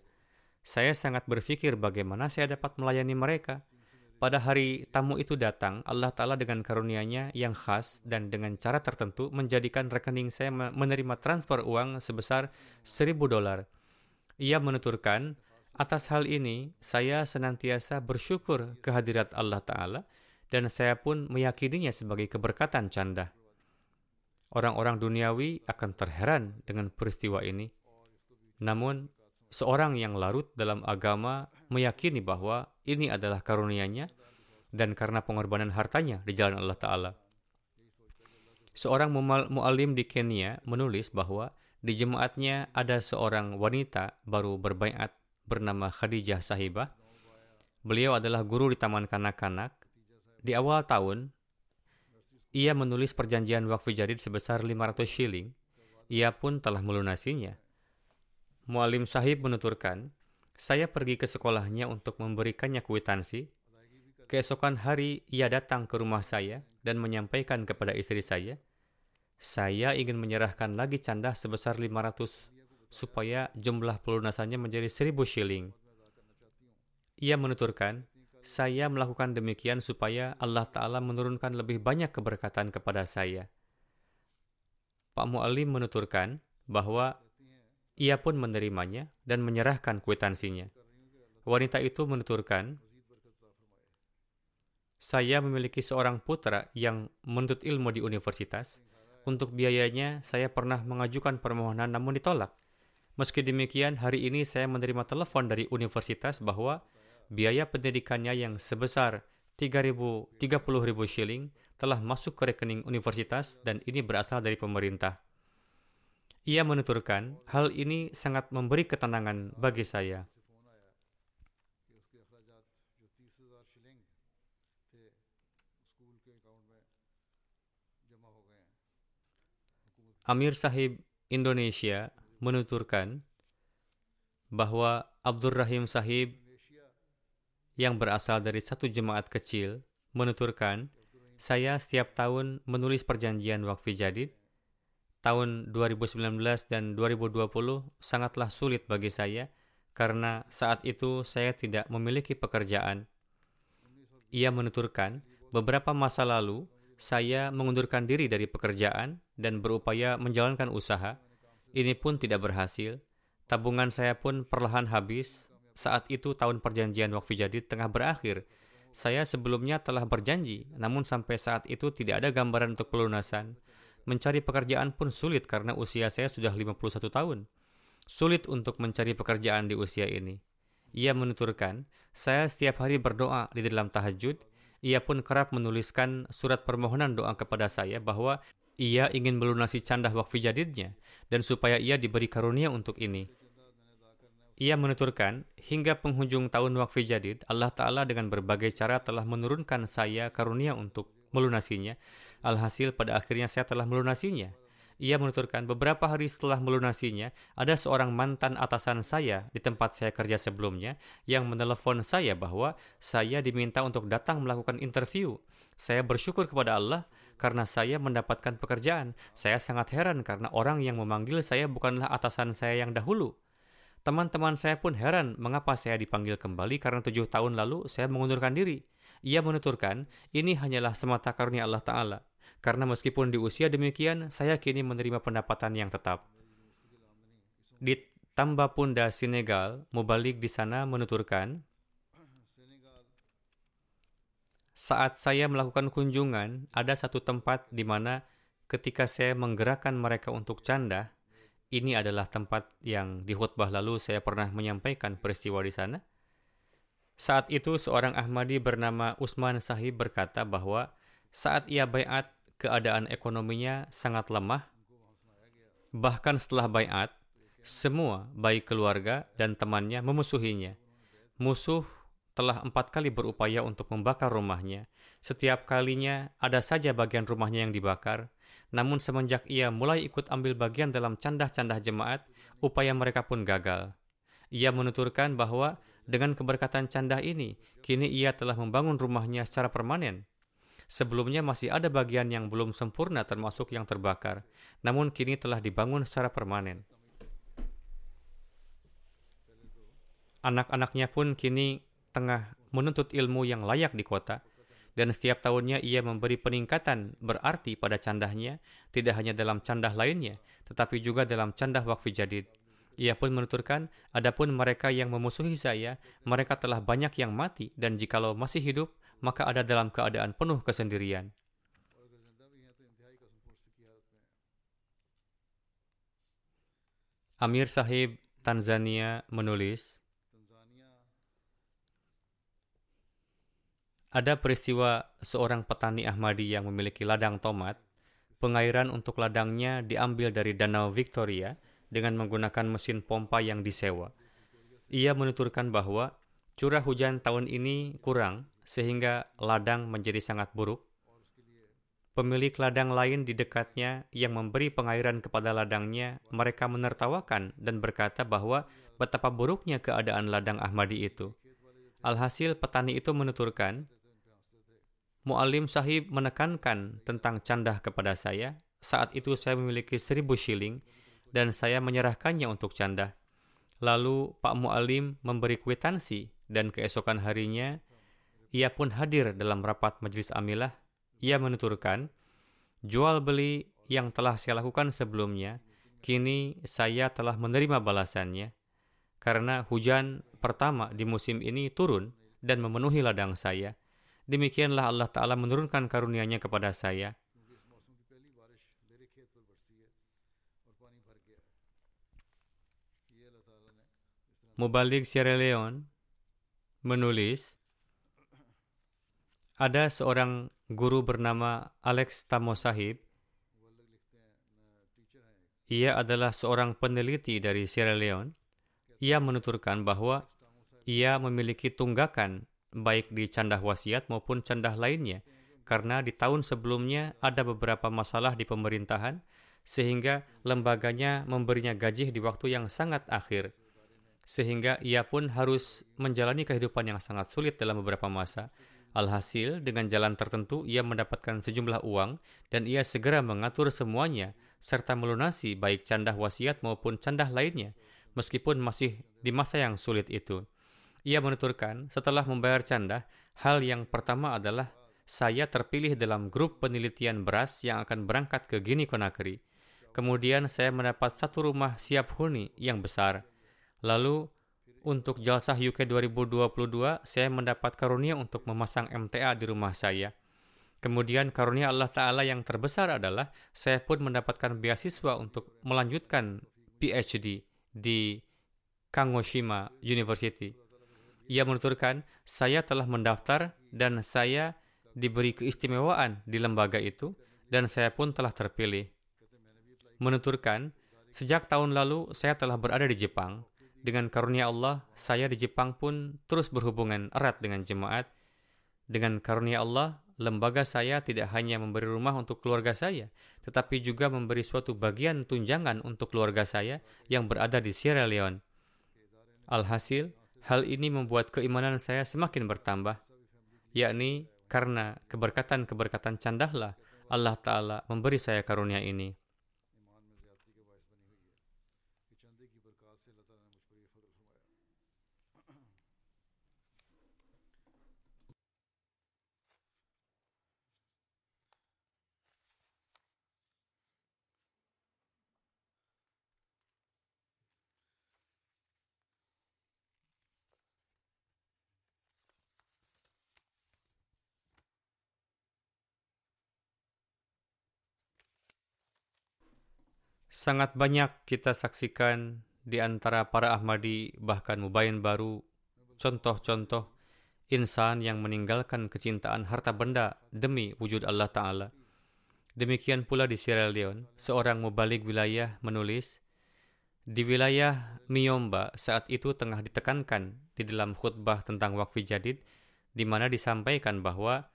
Saya sangat berpikir bagaimana saya dapat melayani mereka. Pada hari tamu itu datang, Allah Ta'ala dengan karunia-Nya yang khas dan dengan cara tertentu menjadikan rekening saya menerima transfer uang sebesar 1000 dolar. Ia menuturkan, Atas hal ini, saya senantiasa bersyukur kehadirat Allah Ta'ala dan saya pun meyakininya sebagai keberkatan canda. Orang-orang duniawi akan terheran dengan peristiwa ini. Namun, seorang yang larut dalam agama meyakini bahwa ini adalah karunia-Nya dan karena pengorbanan hartanya di jalan Allah Ta'ala. Seorang mu'alim di Kenya menulis bahwa di jemaatnya ada seorang wanita baru berbaiat bernama Khadijah Sahibah. Beliau adalah guru di taman kanak-kanak. Di awal tahun, ia menulis perjanjian wakfi jadid sebesar 500 shilling. Ia pun telah melunasinya. Mualim Sahib menuturkan, saya pergi ke sekolahnya untuk memberikannya kwitansi. Keesokan hari, ia datang ke rumah saya dan menyampaikan kepada istri saya, saya ingin menyerahkan lagi canda sebesar 500 supaya jumlah pelunasannya menjadi seribu shilling. Ia menuturkan, saya melakukan demikian supaya Allah Ta'ala menurunkan lebih banyak keberkatan kepada saya. Pak Mu'alim menuturkan bahwa ia pun menerimanya dan menyerahkan kwitansinya. Wanita itu menuturkan, saya memiliki seorang putra yang menuntut ilmu di universitas. Untuk biayanya, saya pernah mengajukan permohonan namun ditolak. Meski demikian, hari ini saya menerima telepon dari universitas bahwa biaya pendidikannya yang sebesar 30.000 shilling telah masuk ke rekening universitas dan ini berasal dari pemerintah. Ia menuturkan, hal ini sangat memberi ketenangan bagi saya. Amir Sahib Indonesia menuturkan bahwa Abdul Rahim Sahib yang berasal dari satu jemaat kecil menuturkan, saya setiap tahun menulis perjanjian wakfi jadid. Tahun 2019 dan 2020 sangatlah sulit bagi saya karena saat itu saya tidak memiliki pekerjaan. Ia menuturkan, beberapa masa lalu saya mengundurkan diri dari pekerjaan dan berupaya menjalankan usaha ini pun tidak berhasil. Tabungan saya pun perlahan habis. Saat itu tahun perjanjian wakfi jadid tengah berakhir. Saya sebelumnya telah berjanji, namun sampai saat itu tidak ada gambaran untuk pelunasan. Mencari pekerjaan pun sulit karena usia saya sudah 51 tahun. Sulit untuk mencari pekerjaan di usia ini. Ia menuturkan, saya setiap hari berdoa di dalam tahajud. Ia pun kerap menuliskan surat permohonan doa kepada saya bahwa ia ingin melunasi canda wakfi jadidnya dan supaya ia diberi karunia untuk ini. Ia menuturkan, hingga penghujung tahun wakfi jadid, Allah Ta'ala dengan berbagai cara telah menurunkan saya karunia untuk melunasinya. Alhasil pada akhirnya saya telah melunasinya. Ia menuturkan, beberapa hari setelah melunasinya, ada seorang mantan atasan saya di tempat saya kerja sebelumnya yang menelepon saya bahwa saya diminta untuk datang melakukan interview. Saya bersyukur kepada Allah karena saya mendapatkan pekerjaan. Saya sangat heran karena orang yang memanggil saya bukanlah atasan saya yang dahulu. Teman-teman saya pun heran mengapa saya dipanggil kembali karena tujuh tahun lalu saya mengundurkan diri. Ia menuturkan, ini hanyalah semata karunia Allah Ta'ala. Karena meskipun di usia demikian, saya kini menerima pendapatan yang tetap. Di Tambapunda, Senegal, Mubalik di sana menuturkan, saat saya melakukan kunjungan, ada satu tempat di mana ketika saya menggerakkan mereka untuk canda, ini adalah tempat yang di khutbah lalu saya pernah menyampaikan peristiwa di sana. Saat itu seorang Ahmadi bernama Usman Sahib berkata bahwa saat ia bayat, keadaan ekonominya sangat lemah. Bahkan setelah bayat, semua baik keluarga dan temannya memusuhinya. musuh telah empat kali berupaya untuk membakar rumahnya. Setiap kalinya ada saja bagian rumahnya yang dibakar. Namun semenjak ia mulai ikut ambil bagian dalam candah-candah jemaat, upaya mereka pun gagal. Ia menuturkan bahwa dengan keberkatan candah ini, kini ia telah membangun rumahnya secara permanen. Sebelumnya masih ada bagian yang belum sempurna termasuk yang terbakar, namun kini telah dibangun secara permanen. Anak-anaknya pun kini tengah menuntut ilmu yang layak di kota, dan setiap tahunnya ia memberi peningkatan berarti pada candahnya, tidak hanya dalam candah lainnya, tetapi juga dalam candah wakfi jadid. Ia pun menuturkan, adapun mereka yang memusuhi saya, mereka telah banyak yang mati, dan jikalau masih hidup, maka ada dalam keadaan penuh kesendirian. Amir Sahib Tanzania menulis, Ada peristiwa seorang petani Ahmadi yang memiliki ladang tomat. Pengairan untuk ladangnya diambil dari Danau Victoria dengan menggunakan mesin pompa yang disewa. Ia menuturkan bahwa curah hujan tahun ini kurang sehingga ladang menjadi sangat buruk. Pemilik ladang lain di dekatnya yang memberi pengairan kepada ladangnya, mereka menertawakan dan berkata bahwa betapa buruknya keadaan ladang Ahmadi itu. Alhasil petani itu menuturkan, Mu'alim sahib menekankan tentang candah kepada saya. Saat itu saya memiliki seribu shilling dan saya menyerahkannya untuk candah. Lalu Pak Mu'alim memberi kwitansi dan keesokan harinya ia pun hadir dalam rapat majelis amilah. Ia menuturkan, jual beli yang telah saya lakukan sebelumnya, kini saya telah menerima balasannya. Karena hujan pertama di musim ini turun dan memenuhi ladang saya – Demikianlah Allah Ta'ala menurunkan karunia-Nya kepada saya. Mubalik Sierra Leone menulis, ada seorang guru bernama Alex Tamo Sahib. Ia adalah seorang peneliti dari Sierra Leone. Ia menuturkan bahwa ia memiliki tunggakan baik di candah wasiat maupun candah lainnya, karena di tahun sebelumnya ada beberapa masalah di pemerintahan, sehingga lembaganya memberinya gaji di waktu yang sangat akhir, sehingga ia pun harus menjalani kehidupan yang sangat sulit dalam beberapa masa. Alhasil, dengan jalan tertentu, ia mendapatkan sejumlah uang dan ia segera mengatur semuanya serta melunasi baik candah wasiat maupun candah lainnya, meskipun masih di masa yang sulit itu. Ia menuturkan, setelah membayar canda, hal yang pertama adalah saya terpilih dalam grup penelitian beras yang akan berangkat ke Gini Conakry. Kemudian saya mendapat satu rumah siap huni yang besar. Lalu untuk jalsah UK 2022, saya mendapat karunia untuk memasang MTA di rumah saya. Kemudian karunia Allah Ta'ala yang terbesar adalah saya pun mendapatkan beasiswa untuk melanjutkan PhD di Kagoshima University. Ia menuturkan, saya telah mendaftar dan saya diberi keistimewaan di lembaga itu dan saya pun telah terpilih. Menuturkan, sejak tahun lalu saya telah berada di Jepang. Dengan karunia Allah, saya di Jepang pun terus berhubungan erat dengan jemaat. Dengan karunia Allah, lembaga saya tidak hanya memberi rumah untuk keluarga saya, tetapi juga memberi suatu bagian tunjangan untuk keluarga saya yang berada di Sierra Leone. Alhasil, Hal ini membuat keimanan saya semakin bertambah, yakni karena keberkatan-keberkatan candahlah Allah Ta'ala memberi saya karunia ini. Sangat banyak kita saksikan di antara para Ahmadi bahkan Mubayin baru contoh-contoh insan yang meninggalkan kecintaan harta benda demi wujud Allah Ta'ala. Demikian pula di Sierra Leone, seorang mubalik wilayah menulis, Di wilayah Miyomba saat itu tengah ditekankan di dalam khutbah tentang wakfi jadid, di mana disampaikan bahwa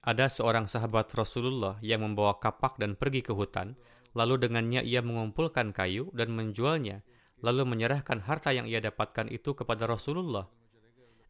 ada seorang sahabat Rasulullah yang membawa kapak dan pergi ke hutan, lalu dengannya ia mengumpulkan kayu dan menjualnya, lalu menyerahkan harta yang ia dapatkan itu kepada Rasulullah.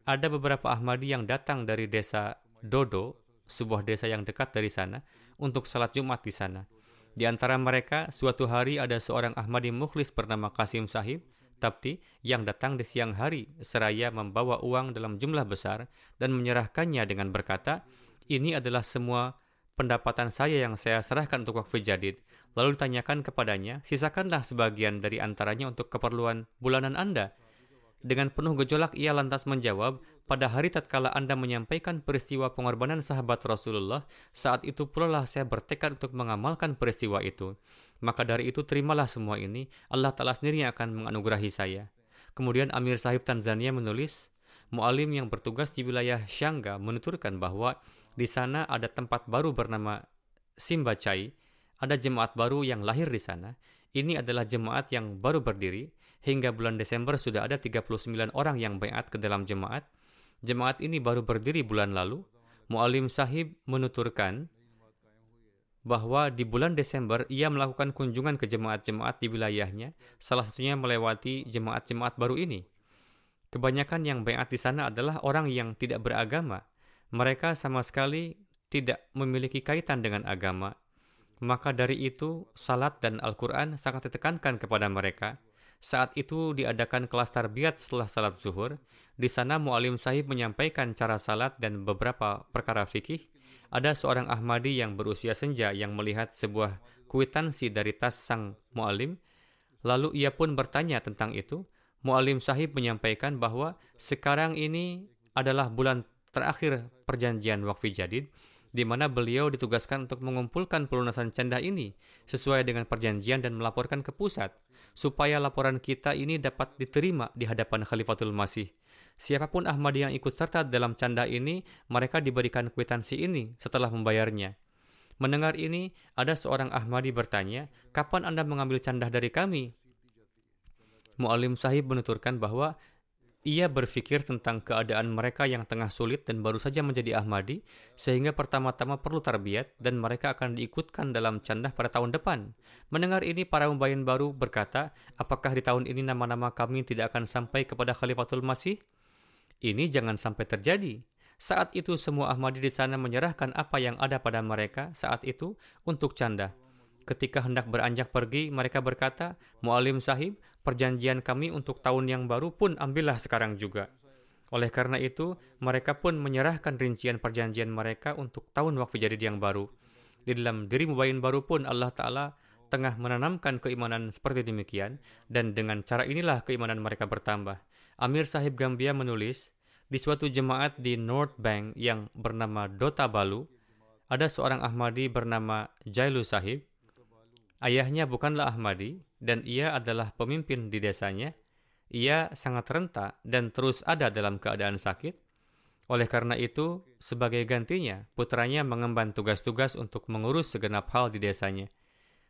Ada beberapa Ahmadi yang datang dari desa Dodo, sebuah desa yang dekat dari sana, untuk salat Jumat di sana. Di antara mereka, suatu hari ada seorang Ahmadi mukhlis bernama Kasim Sahib, Tapti, yang datang di siang hari seraya membawa uang dalam jumlah besar dan menyerahkannya dengan berkata, ini adalah semua pendapatan saya yang saya serahkan untuk wakfi jadid. Lalu ditanyakan kepadanya, sisakanlah sebagian dari antaranya untuk keperluan bulanan Anda. Dengan penuh gejolak ia lantas menjawab, pada hari tatkala Anda menyampaikan peristiwa pengorbanan sahabat Rasulullah, saat itu pula lah saya bertekad untuk mengamalkan peristiwa itu. Maka dari itu terimalah semua ini, Allah Ta'ala sendiri yang akan menganugerahi saya. Kemudian Amir Sahib Tanzania menulis, Mu'alim yang bertugas di wilayah Syangga menuturkan bahwa di sana ada tempat baru bernama Simbacai, ada jemaat baru yang lahir di sana. Ini adalah jemaat yang baru berdiri. Hingga bulan Desember sudah ada 39 orang yang bayat ke dalam jemaat Jemaat ini baru berdiri bulan lalu. Mu'alim sahib menuturkan bahwa di bulan Desember ia melakukan kunjungan ke jemaat-jemaat di wilayahnya, salah satunya melewati jemaat-jemaat baru ini. Kebanyakan yang bayat di sana adalah orang yang tidak beragama. Mereka sama sekali tidak memiliki kaitan dengan agama. Maka dari itu, salat dan Al-Quran sangat ditekankan kepada mereka. Saat itu diadakan kelas tarbiyat setelah salat zuhur. Di sana Mu'alim Sahib menyampaikan cara salat dan beberapa perkara fikih. Ada seorang Ahmadi yang berusia senja yang melihat sebuah kuitansi dari tas sang Mu'alim. Lalu ia pun bertanya tentang itu. Mu'alim Sahib menyampaikan bahwa sekarang ini adalah bulan terakhir perjanjian wakfi jadid di mana beliau ditugaskan untuk mengumpulkan pelunasan canda ini sesuai dengan perjanjian dan melaporkan ke pusat, supaya laporan kita ini dapat diterima di hadapan Khalifatul Masih. Siapa pun Ahmadi yang ikut serta dalam canda ini, mereka diberikan kwitansi ini setelah membayarnya. Mendengar ini, ada seorang Ahmadi bertanya, kapan Anda mengambil canda dari kami? Mu'alim sahib menuturkan bahwa ia berpikir tentang keadaan mereka yang tengah sulit dan baru saja menjadi Ahmadi, sehingga pertama-tama perlu tarbiat dan mereka akan diikutkan dalam candah pada tahun depan. Mendengar ini, para pembayan baru berkata, apakah di tahun ini nama-nama kami tidak akan sampai kepada Khalifatul Masih? Ini jangan sampai terjadi. Saat itu semua Ahmadi di sana menyerahkan apa yang ada pada mereka saat itu untuk canda. Ketika hendak beranjak pergi, mereka berkata, Mu'alim sahib, perjanjian kami untuk tahun yang baru pun ambillah sekarang juga. Oleh karena itu, mereka pun menyerahkan rincian perjanjian mereka untuk tahun waktu jadid yang baru. Di dalam diri mubayin baru pun Allah Ta'ala tengah menanamkan keimanan seperti demikian, dan dengan cara inilah keimanan mereka bertambah. Amir Sahib Gambia menulis, di suatu jemaat di North Bank yang bernama Dota Balu, ada seorang Ahmadi bernama Jailu Sahib. Ayahnya bukanlah Ahmadi, dan ia adalah pemimpin di desanya, ia sangat renta dan terus ada dalam keadaan sakit. Oleh karena itu, sebagai gantinya, putranya mengemban tugas-tugas untuk mengurus segenap hal di desanya.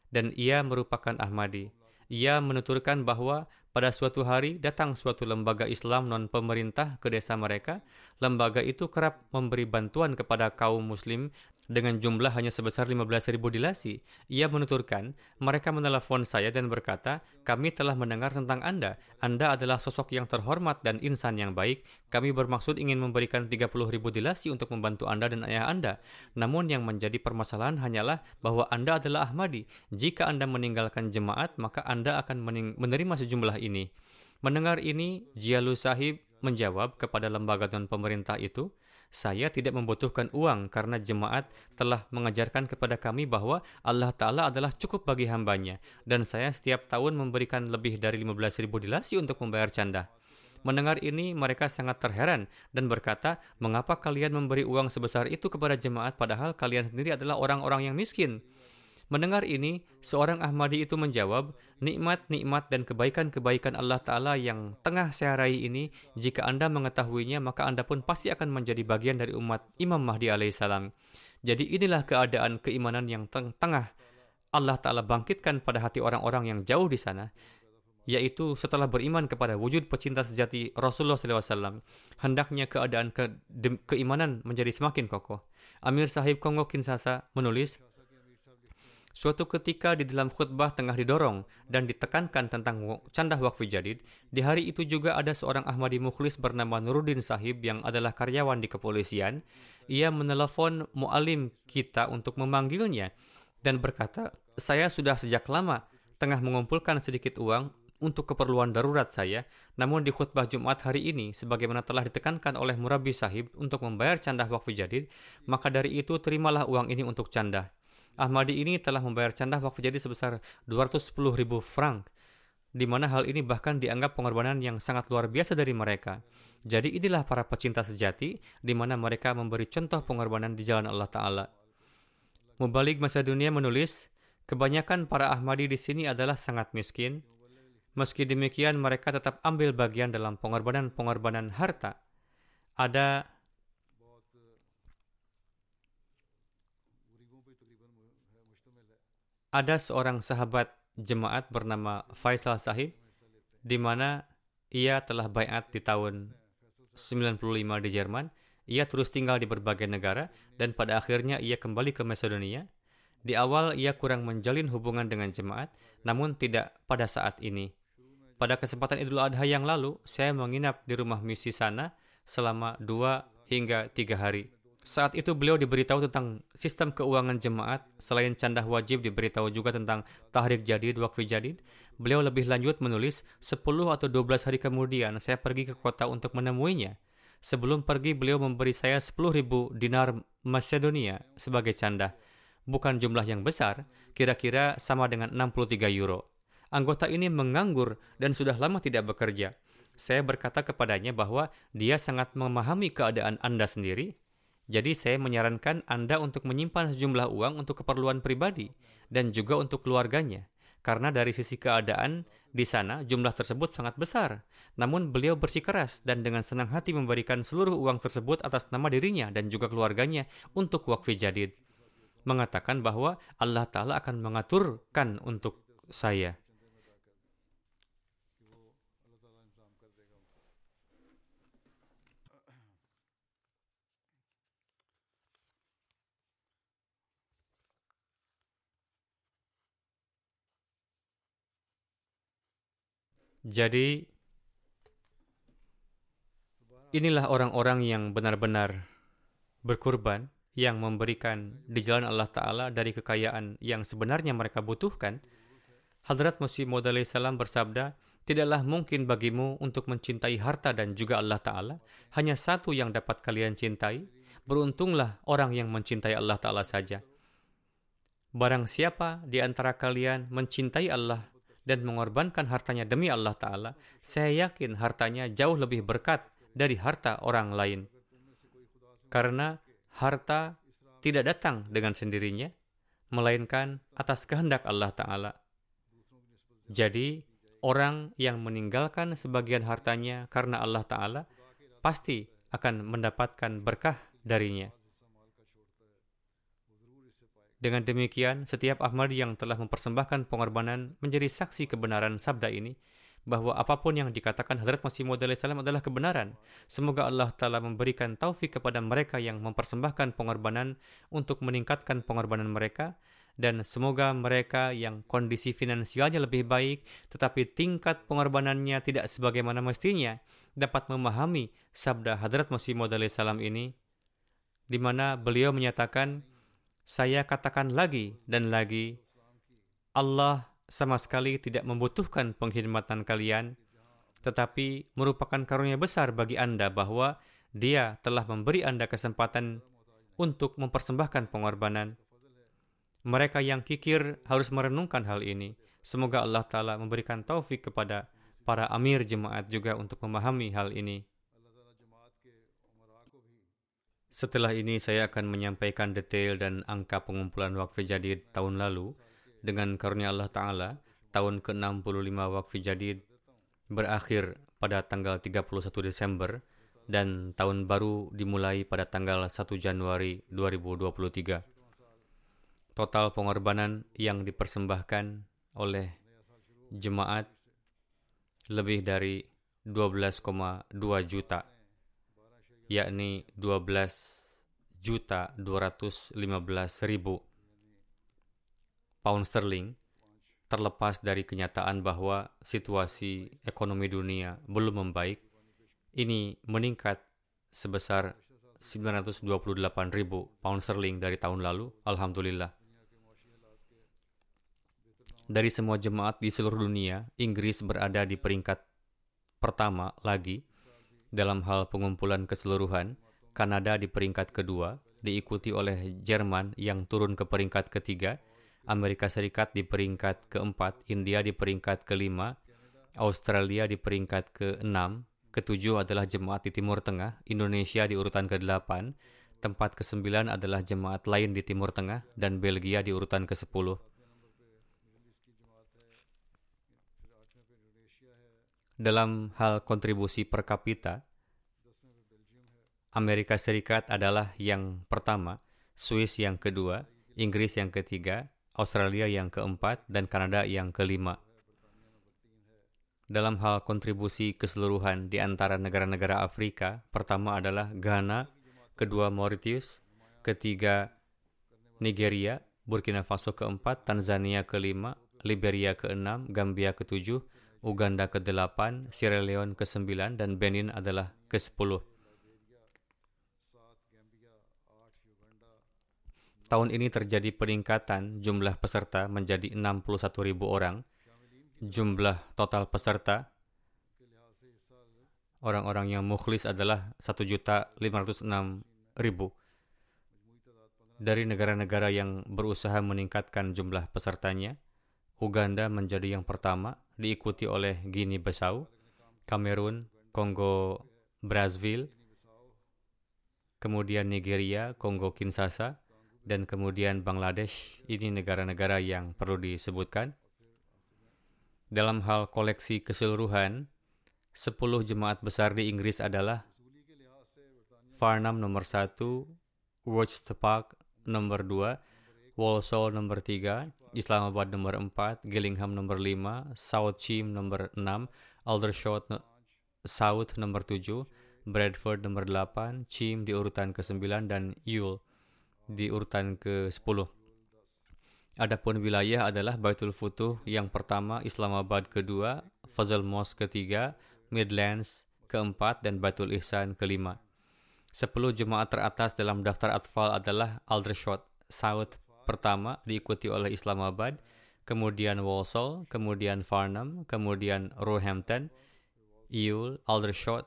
Dan ia merupakan Ahmadi. Ia menuturkan bahwa pada suatu hari datang suatu lembaga Islam non-pemerintah ke desa mereka. Lembaga itu kerap memberi bantuan kepada kaum muslim dengan jumlah hanya sebesar 15.000 dilasi. Ia menuturkan, mereka menelepon saya dan berkata, kami telah mendengar tentang Anda. Anda adalah sosok yang terhormat dan insan yang baik. Kami bermaksud ingin memberikan 30.000 dilasi untuk membantu Anda dan ayah Anda. Namun yang menjadi permasalahan hanyalah bahwa Anda adalah Ahmadi. Jika Anda meninggalkan jemaat, maka Anda akan menerima sejumlah ini. Mendengar ini, Jialu Sahib menjawab kepada lembaga non pemerintah itu, saya tidak membutuhkan uang karena jemaat telah mengajarkan kepada kami bahwa Allah Ta'ala adalah cukup bagi hambanya dan saya setiap tahun memberikan lebih dari 15 ribu dilasi untuk membayar canda. Mendengar ini, mereka sangat terheran dan berkata, mengapa kalian memberi uang sebesar itu kepada jemaat padahal kalian sendiri adalah orang-orang yang miskin? Mendengar ini, seorang Ahmadi itu menjawab, nikmat-nikmat dan kebaikan-kebaikan Allah Ta'ala yang tengah saya raih ini, jika Anda mengetahuinya, maka Anda pun pasti akan menjadi bagian dari umat Imam Mahdi alaihissalam. Jadi inilah keadaan keimanan yang teng tengah Allah Ta'ala bangkitkan pada hati orang-orang yang jauh di sana, yaitu setelah beriman kepada wujud pecinta sejati Rasulullah SAW, hendaknya keadaan ke, keimanan menjadi semakin kokoh. Amir Sahib Kongo Kinshasa menulis, Suatu ketika di dalam khutbah tengah didorong dan ditekankan tentang candah wakfi jadid, di hari itu juga ada seorang Ahmadi Mukhlis bernama Nuruddin Sahib yang adalah karyawan di kepolisian. Ia menelepon mu'alim kita untuk memanggilnya dan berkata, saya sudah sejak lama tengah mengumpulkan sedikit uang untuk keperluan darurat saya, namun di khutbah Jumat hari ini, sebagaimana telah ditekankan oleh Murabi Sahib untuk membayar candah wakfi jadid, maka dari itu terimalah uang ini untuk candah. Ahmadi ini telah membayar candah wakfu jadi sebesar 210 ribu franc, di mana hal ini bahkan dianggap pengorbanan yang sangat luar biasa dari mereka. Jadi inilah para pecinta sejati, di mana mereka memberi contoh pengorbanan di jalan Allah Ta'ala. Mubalik Masa Dunia menulis, kebanyakan para Ahmadi di sini adalah sangat miskin. Meski demikian, mereka tetap ambil bagian dalam pengorbanan-pengorbanan harta. Ada ada seorang sahabat jemaat bernama Faisal Sahib, di mana ia telah bayat di tahun 95 di Jerman. Ia terus tinggal di berbagai negara dan pada akhirnya ia kembali ke Macedonia. Di awal ia kurang menjalin hubungan dengan jemaat, namun tidak pada saat ini. Pada kesempatan Idul Adha yang lalu, saya menginap di rumah misi sana selama dua hingga tiga hari. Saat itu beliau diberitahu tentang sistem keuangan jemaat, selain candah wajib diberitahu juga tentang tahrik jadid, wakfi jadid. Beliau lebih lanjut menulis, 10 atau 12 hari kemudian saya pergi ke kota untuk menemuinya. Sebelum pergi beliau memberi saya 10 ribu dinar Macedonia sebagai candah. Bukan jumlah yang besar, kira-kira sama dengan 63 euro. Anggota ini menganggur dan sudah lama tidak bekerja. Saya berkata kepadanya bahwa dia sangat memahami keadaan Anda sendiri, jadi saya menyarankan Anda untuk menyimpan sejumlah uang untuk keperluan pribadi dan juga untuk keluarganya. Karena dari sisi keadaan di sana jumlah tersebut sangat besar. Namun beliau bersikeras dan dengan senang hati memberikan seluruh uang tersebut atas nama dirinya dan juga keluarganya untuk wakfi jadid. Mengatakan bahwa Allah Ta'ala akan mengaturkan untuk saya. Jadi, inilah orang-orang yang benar-benar berkurban, yang memberikan di jalan Allah Ta'ala dari kekayaan yang sebenarnya mereka butuhkan. Hadrat Masih Maud salam bersabda, Tidaklah mungkin bagimu untuk mencintai harta dan juga Allah Ta'ala. Hanya satu yang dapat kalian cintai. Beruntunglah orang yang mencintai Allah Ta'ala saja. Barang siapa di antara kalian mencintai Allah dan mengorbankan hartanya demi Allah Ta'ala, saya yakin hartanya jauh lebih berkat dari harta orang lain. Karena harta tidak datang dengan sendirinya, melainkan atas kehendak Allah Ta'ala. Jadi, orang yang meninggalkan sebagian hartanya karena Allah Ta'ala pasti akan mendapatkan berkah darinya. Dengan demikian, setiap Ahmadi yang telah mempersembahkan pengorbanan menjadi saksi kebenaran sabda ini, bahwa apa pun yang dikatakan Hazrat Masih Maud salam adalah kebenaran. Semoga Allah Ta'ala memberikan taufik kepada mereka yang mempersembahkan pengorbanan untuk meningkatkan pengorbanan mereka, dan semoga mereka yang kondisi finansialnya lebih baik, tetapi tingkat pengorbanannya tidak sebagaimana mestinya, dapat memahami sabda Hadrat Masih Maud salam ini, di mana beliau menyatakan, saya katakan lagi dan lagi, Allah sama sekali tidak membutuhkan pengkhidmatan kalian, tetapi merupakan karunia besar bagi Anda bahwa Dia telah memberi Anda kesempatan untuk mempersembahkan pengorbanan. Mereka yang kikir harus merenungkan hal ini. Semoga Allah Ta'ala memberikan taufik kepada para amir jemaat juga untuk memahami hal ini. Setelah ini saya akan menyampaikan detail dan angka pengumpulan wakfi jadid tahun lalu dengan karunia Allah Ta'ala tahun ke-65 wakfi jadid berakhir pada tanggal 31 Desember dan tahun baru dimulai pada tanggal 1 Januari 2023. Total pengorbanan yang dipersembahkan oleh jemaat lebih dari 12,2 juta, yakni 12 juta 215 ribu pound sterling, terlepas dari kenyataan bahwa situasi ekonomi dunia belum membaik, ini meningkat sebesar 928 ribu pound sterling dari tahun lalu, Alhamdulillah. Dari semua jemaat di seluruh dunia, Inggris berada di peringkat pertama lagi dalam hal pengumpulan keseluruhan, Kanada di peringkat kedua, diikuti oleh Jerman yang turun ke peringkat ketiga, Amerika Serikat di peringkat keempat, India di peringkat kelima, Australia di peringkat keenam, ketujuh adalah jemaat di Timur Tengah, Indonesia di urutan ke-8, tempat ke-9 adalah jemaat lain di Timur Tengah, dan Belgia di urutan ke-10. Dalam hal kontribusi per kapita, Amerika Serikat adalah yang pertama, Swiss yang kedua, Inggris yang ketiga, Australia yang keempat, dan Kanada yang kelima. Dalam hal kontribusi keseluruhan di antara negara-negara Afrika, pertama adalah Ghana, kedua Mauritius, ketiga Nigeria, Burkina Faso keempat, Tanzania kelima, Liberia keenam, Gambia ketujuh, Uganda ke-8, Sierra Leone ke-9, dan Benin adalah ke-10. Tahun ini terjadi peningkatan jumlah peserta menjadi 61.000 orang. Jumlah total peserta orang-orang yang mukhlis adalah 1.506.000. Dari negara-negara yang berusaha meningkatkan jumlah pesertanya, Uganda menjadi yang pertama, diikuti oleh Guinea Bissau, Kamerun, Kongo Brazzaville, kemudian Nigeria, Kongo Kinshasa, dan kemudian Bangladesh. Ini negara-negara yang perlu disebutkan. Dalam hal koleksi keseluruhan, 10 jemaat besar di Inggris adalah Farnham nomor 1, Worcester Park nomor 2, Walsall nomor 3, Islamabad nomor 4, Gillingham nomor 5, South Cheam nomor 6, Aldershot no South nomor 7, Bradford nomor 8, Cheam di urutan ke-9 dan Ewell di urutan ke-10. Adapun wilayah adalah Baitul Futuh yang pertama, Islamabad kedua, Fazal Mosque ketiga, Midlands keempat, dan Baitul Ihsan kelima. Sepuluh jemaat teratas dalam daftar atfal adalah Aldershot South pertama diikuti oleh Islamabad, kemudian Walsall, kemudian Farnham, kemudian Roehampton, Ewell, Aldershot,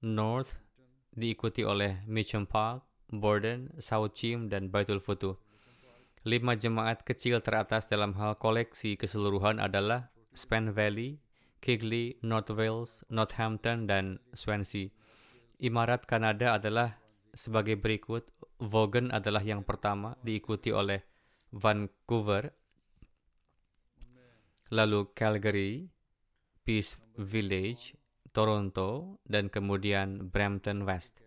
North diikuti oleh Mitcham Park, Borden, South Cheam, dan Baitul Futuh. Lima jemaat kecil teratas dalam hal koleksi keseluruhan adalah Span Valley, Kigley, North Wales, Northampton, dan Swansea. Imarat Kanada adalah sebagai berikut. Vaughan adalah yang pertama, diikuti oleh Vancouver, lalu Calgary, Peace Village, Toronto, dan kemudian Brampton West.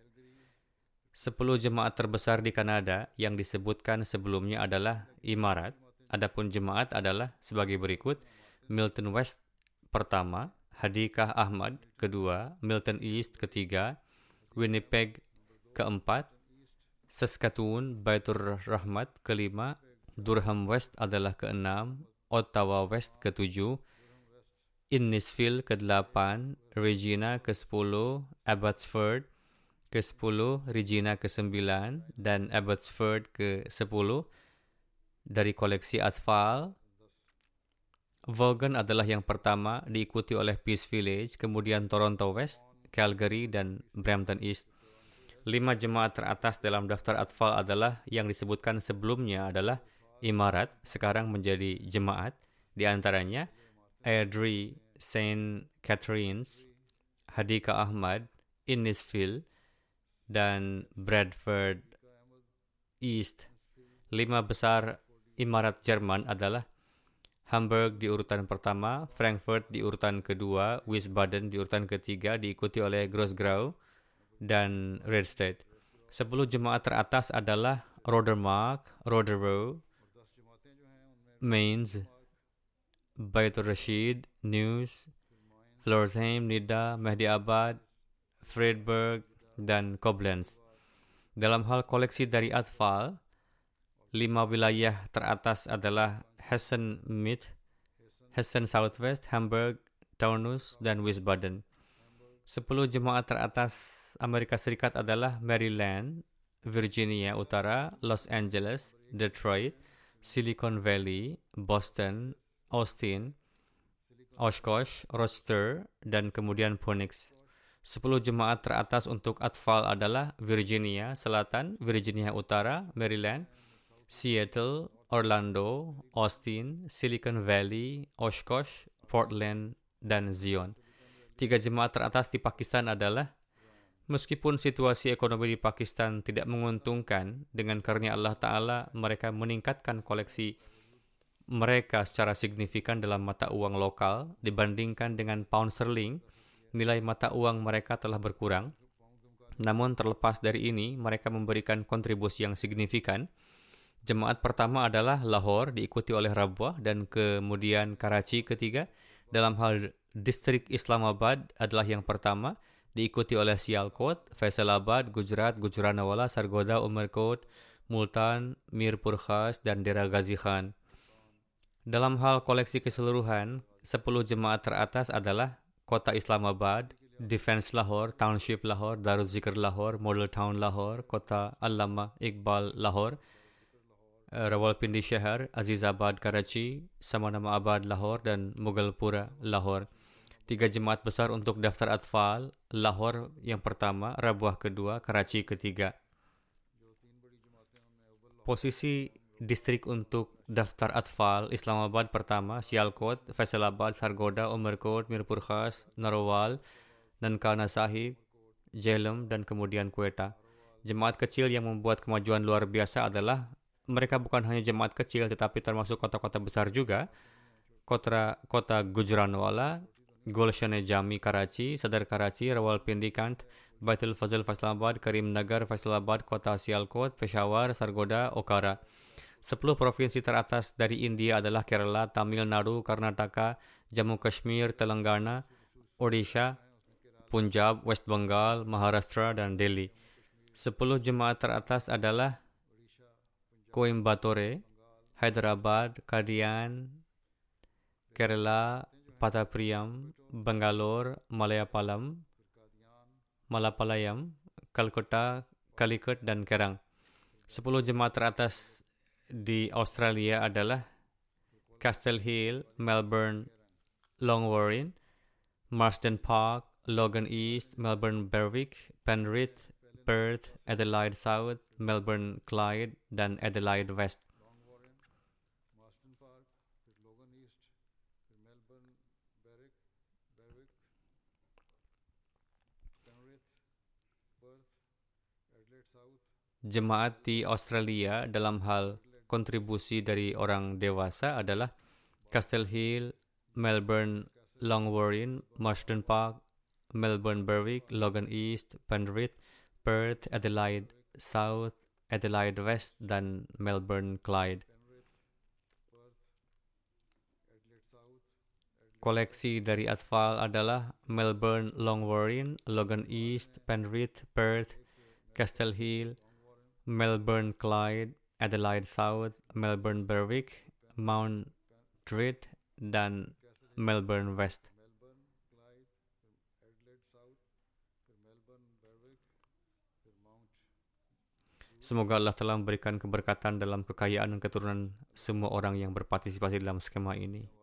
Sepuluh jemaat terbesar di Kanada yang disebutkan sebelumnya adalah Imarat, adapun jemaat adalah sebagai berikut, Milton West pertama, Hadikah Ahmad kedua, Milton East ketiga, Winnipeg keempat, Saskatoon Baitur Rahmat kelima, Durham West adalah keenam, Ottawa West ketujuh, Innisfil ke-8, Regina ke-10, Abbotsford ke-10, Regina ke-9, dan Abbotsford ke-10 dari koleksi Atfal. Vaughan adalah yang pertama, diikuti oleh Peace Village, kemudian Toronto West, Calgary, dan Brampton East. Lima jemaat teratas dalam daftar Atfal adalah yang disebutkan sebelumnya adalah Imarat, sekarang menjadi jemaat, di antaranya Airdrie St. Catherine's, Hadika Ahmad, Innisfil, dan Bradford East. Lima besar imarat Jerman adalah Hamburg di urutan pertama, Frankfurt di urutan kedua, Wiesbaden di urutan ketiga, diikuti oleh Grossgrau, dan Redstead. Sepuluh jemaat teratas adalah Rodermark, Roderow, Mainz, Baitur Rashid, News, Florsheim, Nida, Mehdi Abad, Freiburg, dan Koblenz. Dalam hal koleksi dari Atfal, lima wilayah teratas adalah Hessen Mid, Hessen Southwest, Hamburg, Taunus, dan Wiesbaden. Sepuluh jemaat teratas Amerika Serikat adalah Maryland, Virginia Utara, Los Angeles, Detroit, Silicon Valley, Boston, Austin, Oshkosh, Rochester, dan kemudian Phoenix. Sepuluh jemaat teratas untuk Atfal adalah Virginia Selatan, Virginia Utara, Maryland, Seattle, Orlando, Austin, Silicon Valley, Oshkosh, Portland, dan Zion. Tiga jemaat teratas di Pakistan adalah Meskipun situasi ekonomi di Pakistan tidak menguntungkan, dengan karunia Allah Ta'ala mereka meningkatkan koleksi mereka secara signifikan dalam mata uang lokal dibandingkan dengan pound sterling nilai mata uang mereka telah berkurang. Namun terlepas dari ini, mereka memberikan kontribusi yang signifikan. Jemaat pertama adalah Lahore, diikuti oleh Rabwah, dan kemudian Karachi ketiga. Dalam hal distrik Islamabad adalah yang pertama, diikuti oleh Sialkot, Faisalabad, Gujarat, Gujranawala, Sargoda, Umerkot, Multan, Mirpur Khas, dan Dera Ghazi Khan. Dalam hal koleksi keseluruhan, 10 jemaat teratas adalah Kota Islamabad, Defense Lahore, Township Lahore, Darul Zikr Lahore, Model Town Lahore, Kota Allama Iqbal Lahore, uh, Rawalpindi Shahar, Azizabad Karachi, Samanama Abad Lahore, dan Mughalpura Lahore. Tiga jemaat besar untuk daftar atfal, Lahore yang pertama, Rabuah kedua, Karachi ketiga. Posisi distrik untuk daftar atfal Islamabad pertama, Sialkot, Faisalabad, Sargoda, Umerkot, Mirpur Khas, Narowal, Nankana Sahib, Jhelum, dan kemudian Quetta. Jemaat kecil yang membuat kemajuan luar biasa adalah mereka bukan hanya jemaat kecil tetapi termasuk kota-kota besar juga. Kota, kota Gujranwala, Gulshan Jami Karachi, Sadar Karachi, Rawalpindi Kant, Baitul Fazil Faisalabad, Karim Nagar, Faisalabad, Kota Sialkot, Peshawar, Sargoda, Okara. Sepuluh provinsi teratas dari India adalah Kerala, Tamil Nadu, Karnataka, Jammu Kashmir, Telangana, Odisha, Punjab, West Bengal, Maharashtra, dan Delhi. Sepuluh jemaat teratas adalah Coimbatore, Hyderabad, Kadian, Kerala, Patapriyam, Bangalore, Malayapalam, Malapalayam, Calcutta, Calicut, dan Kerang. Sepuluh jemaat teratas di Australia adalah Castle Hill, Melbourne, Longwarrin, Marsden Park, Logan East, Melbourne Berwick, Penrith, Perth, Adelaide South, Melbourne Clyde, dan Adelaide West. Jemaat di Australia dalam hal kontribusi dari orang dewasa adalah Castle Hill, Melbourne, Longwarrin, Marsden Park, Melbourne Berwick, Logan East, Penrith, Perth, Adelaide South, Adelaide West, dan Melbourne Clyde. Koleksi dari Atfal adalah Melbourne Longwarrin, Logan East, Penrith, Perth, Castle Hill, Melbourne Clyde, Adelaide South, Melbourne Berwick, Mount Druitt, dan Melbourne West. Semoga Allah telah memberikan keberkatan dalam kekayaan dan keturunan semua orang yang berpartisipasi dalam skema ini.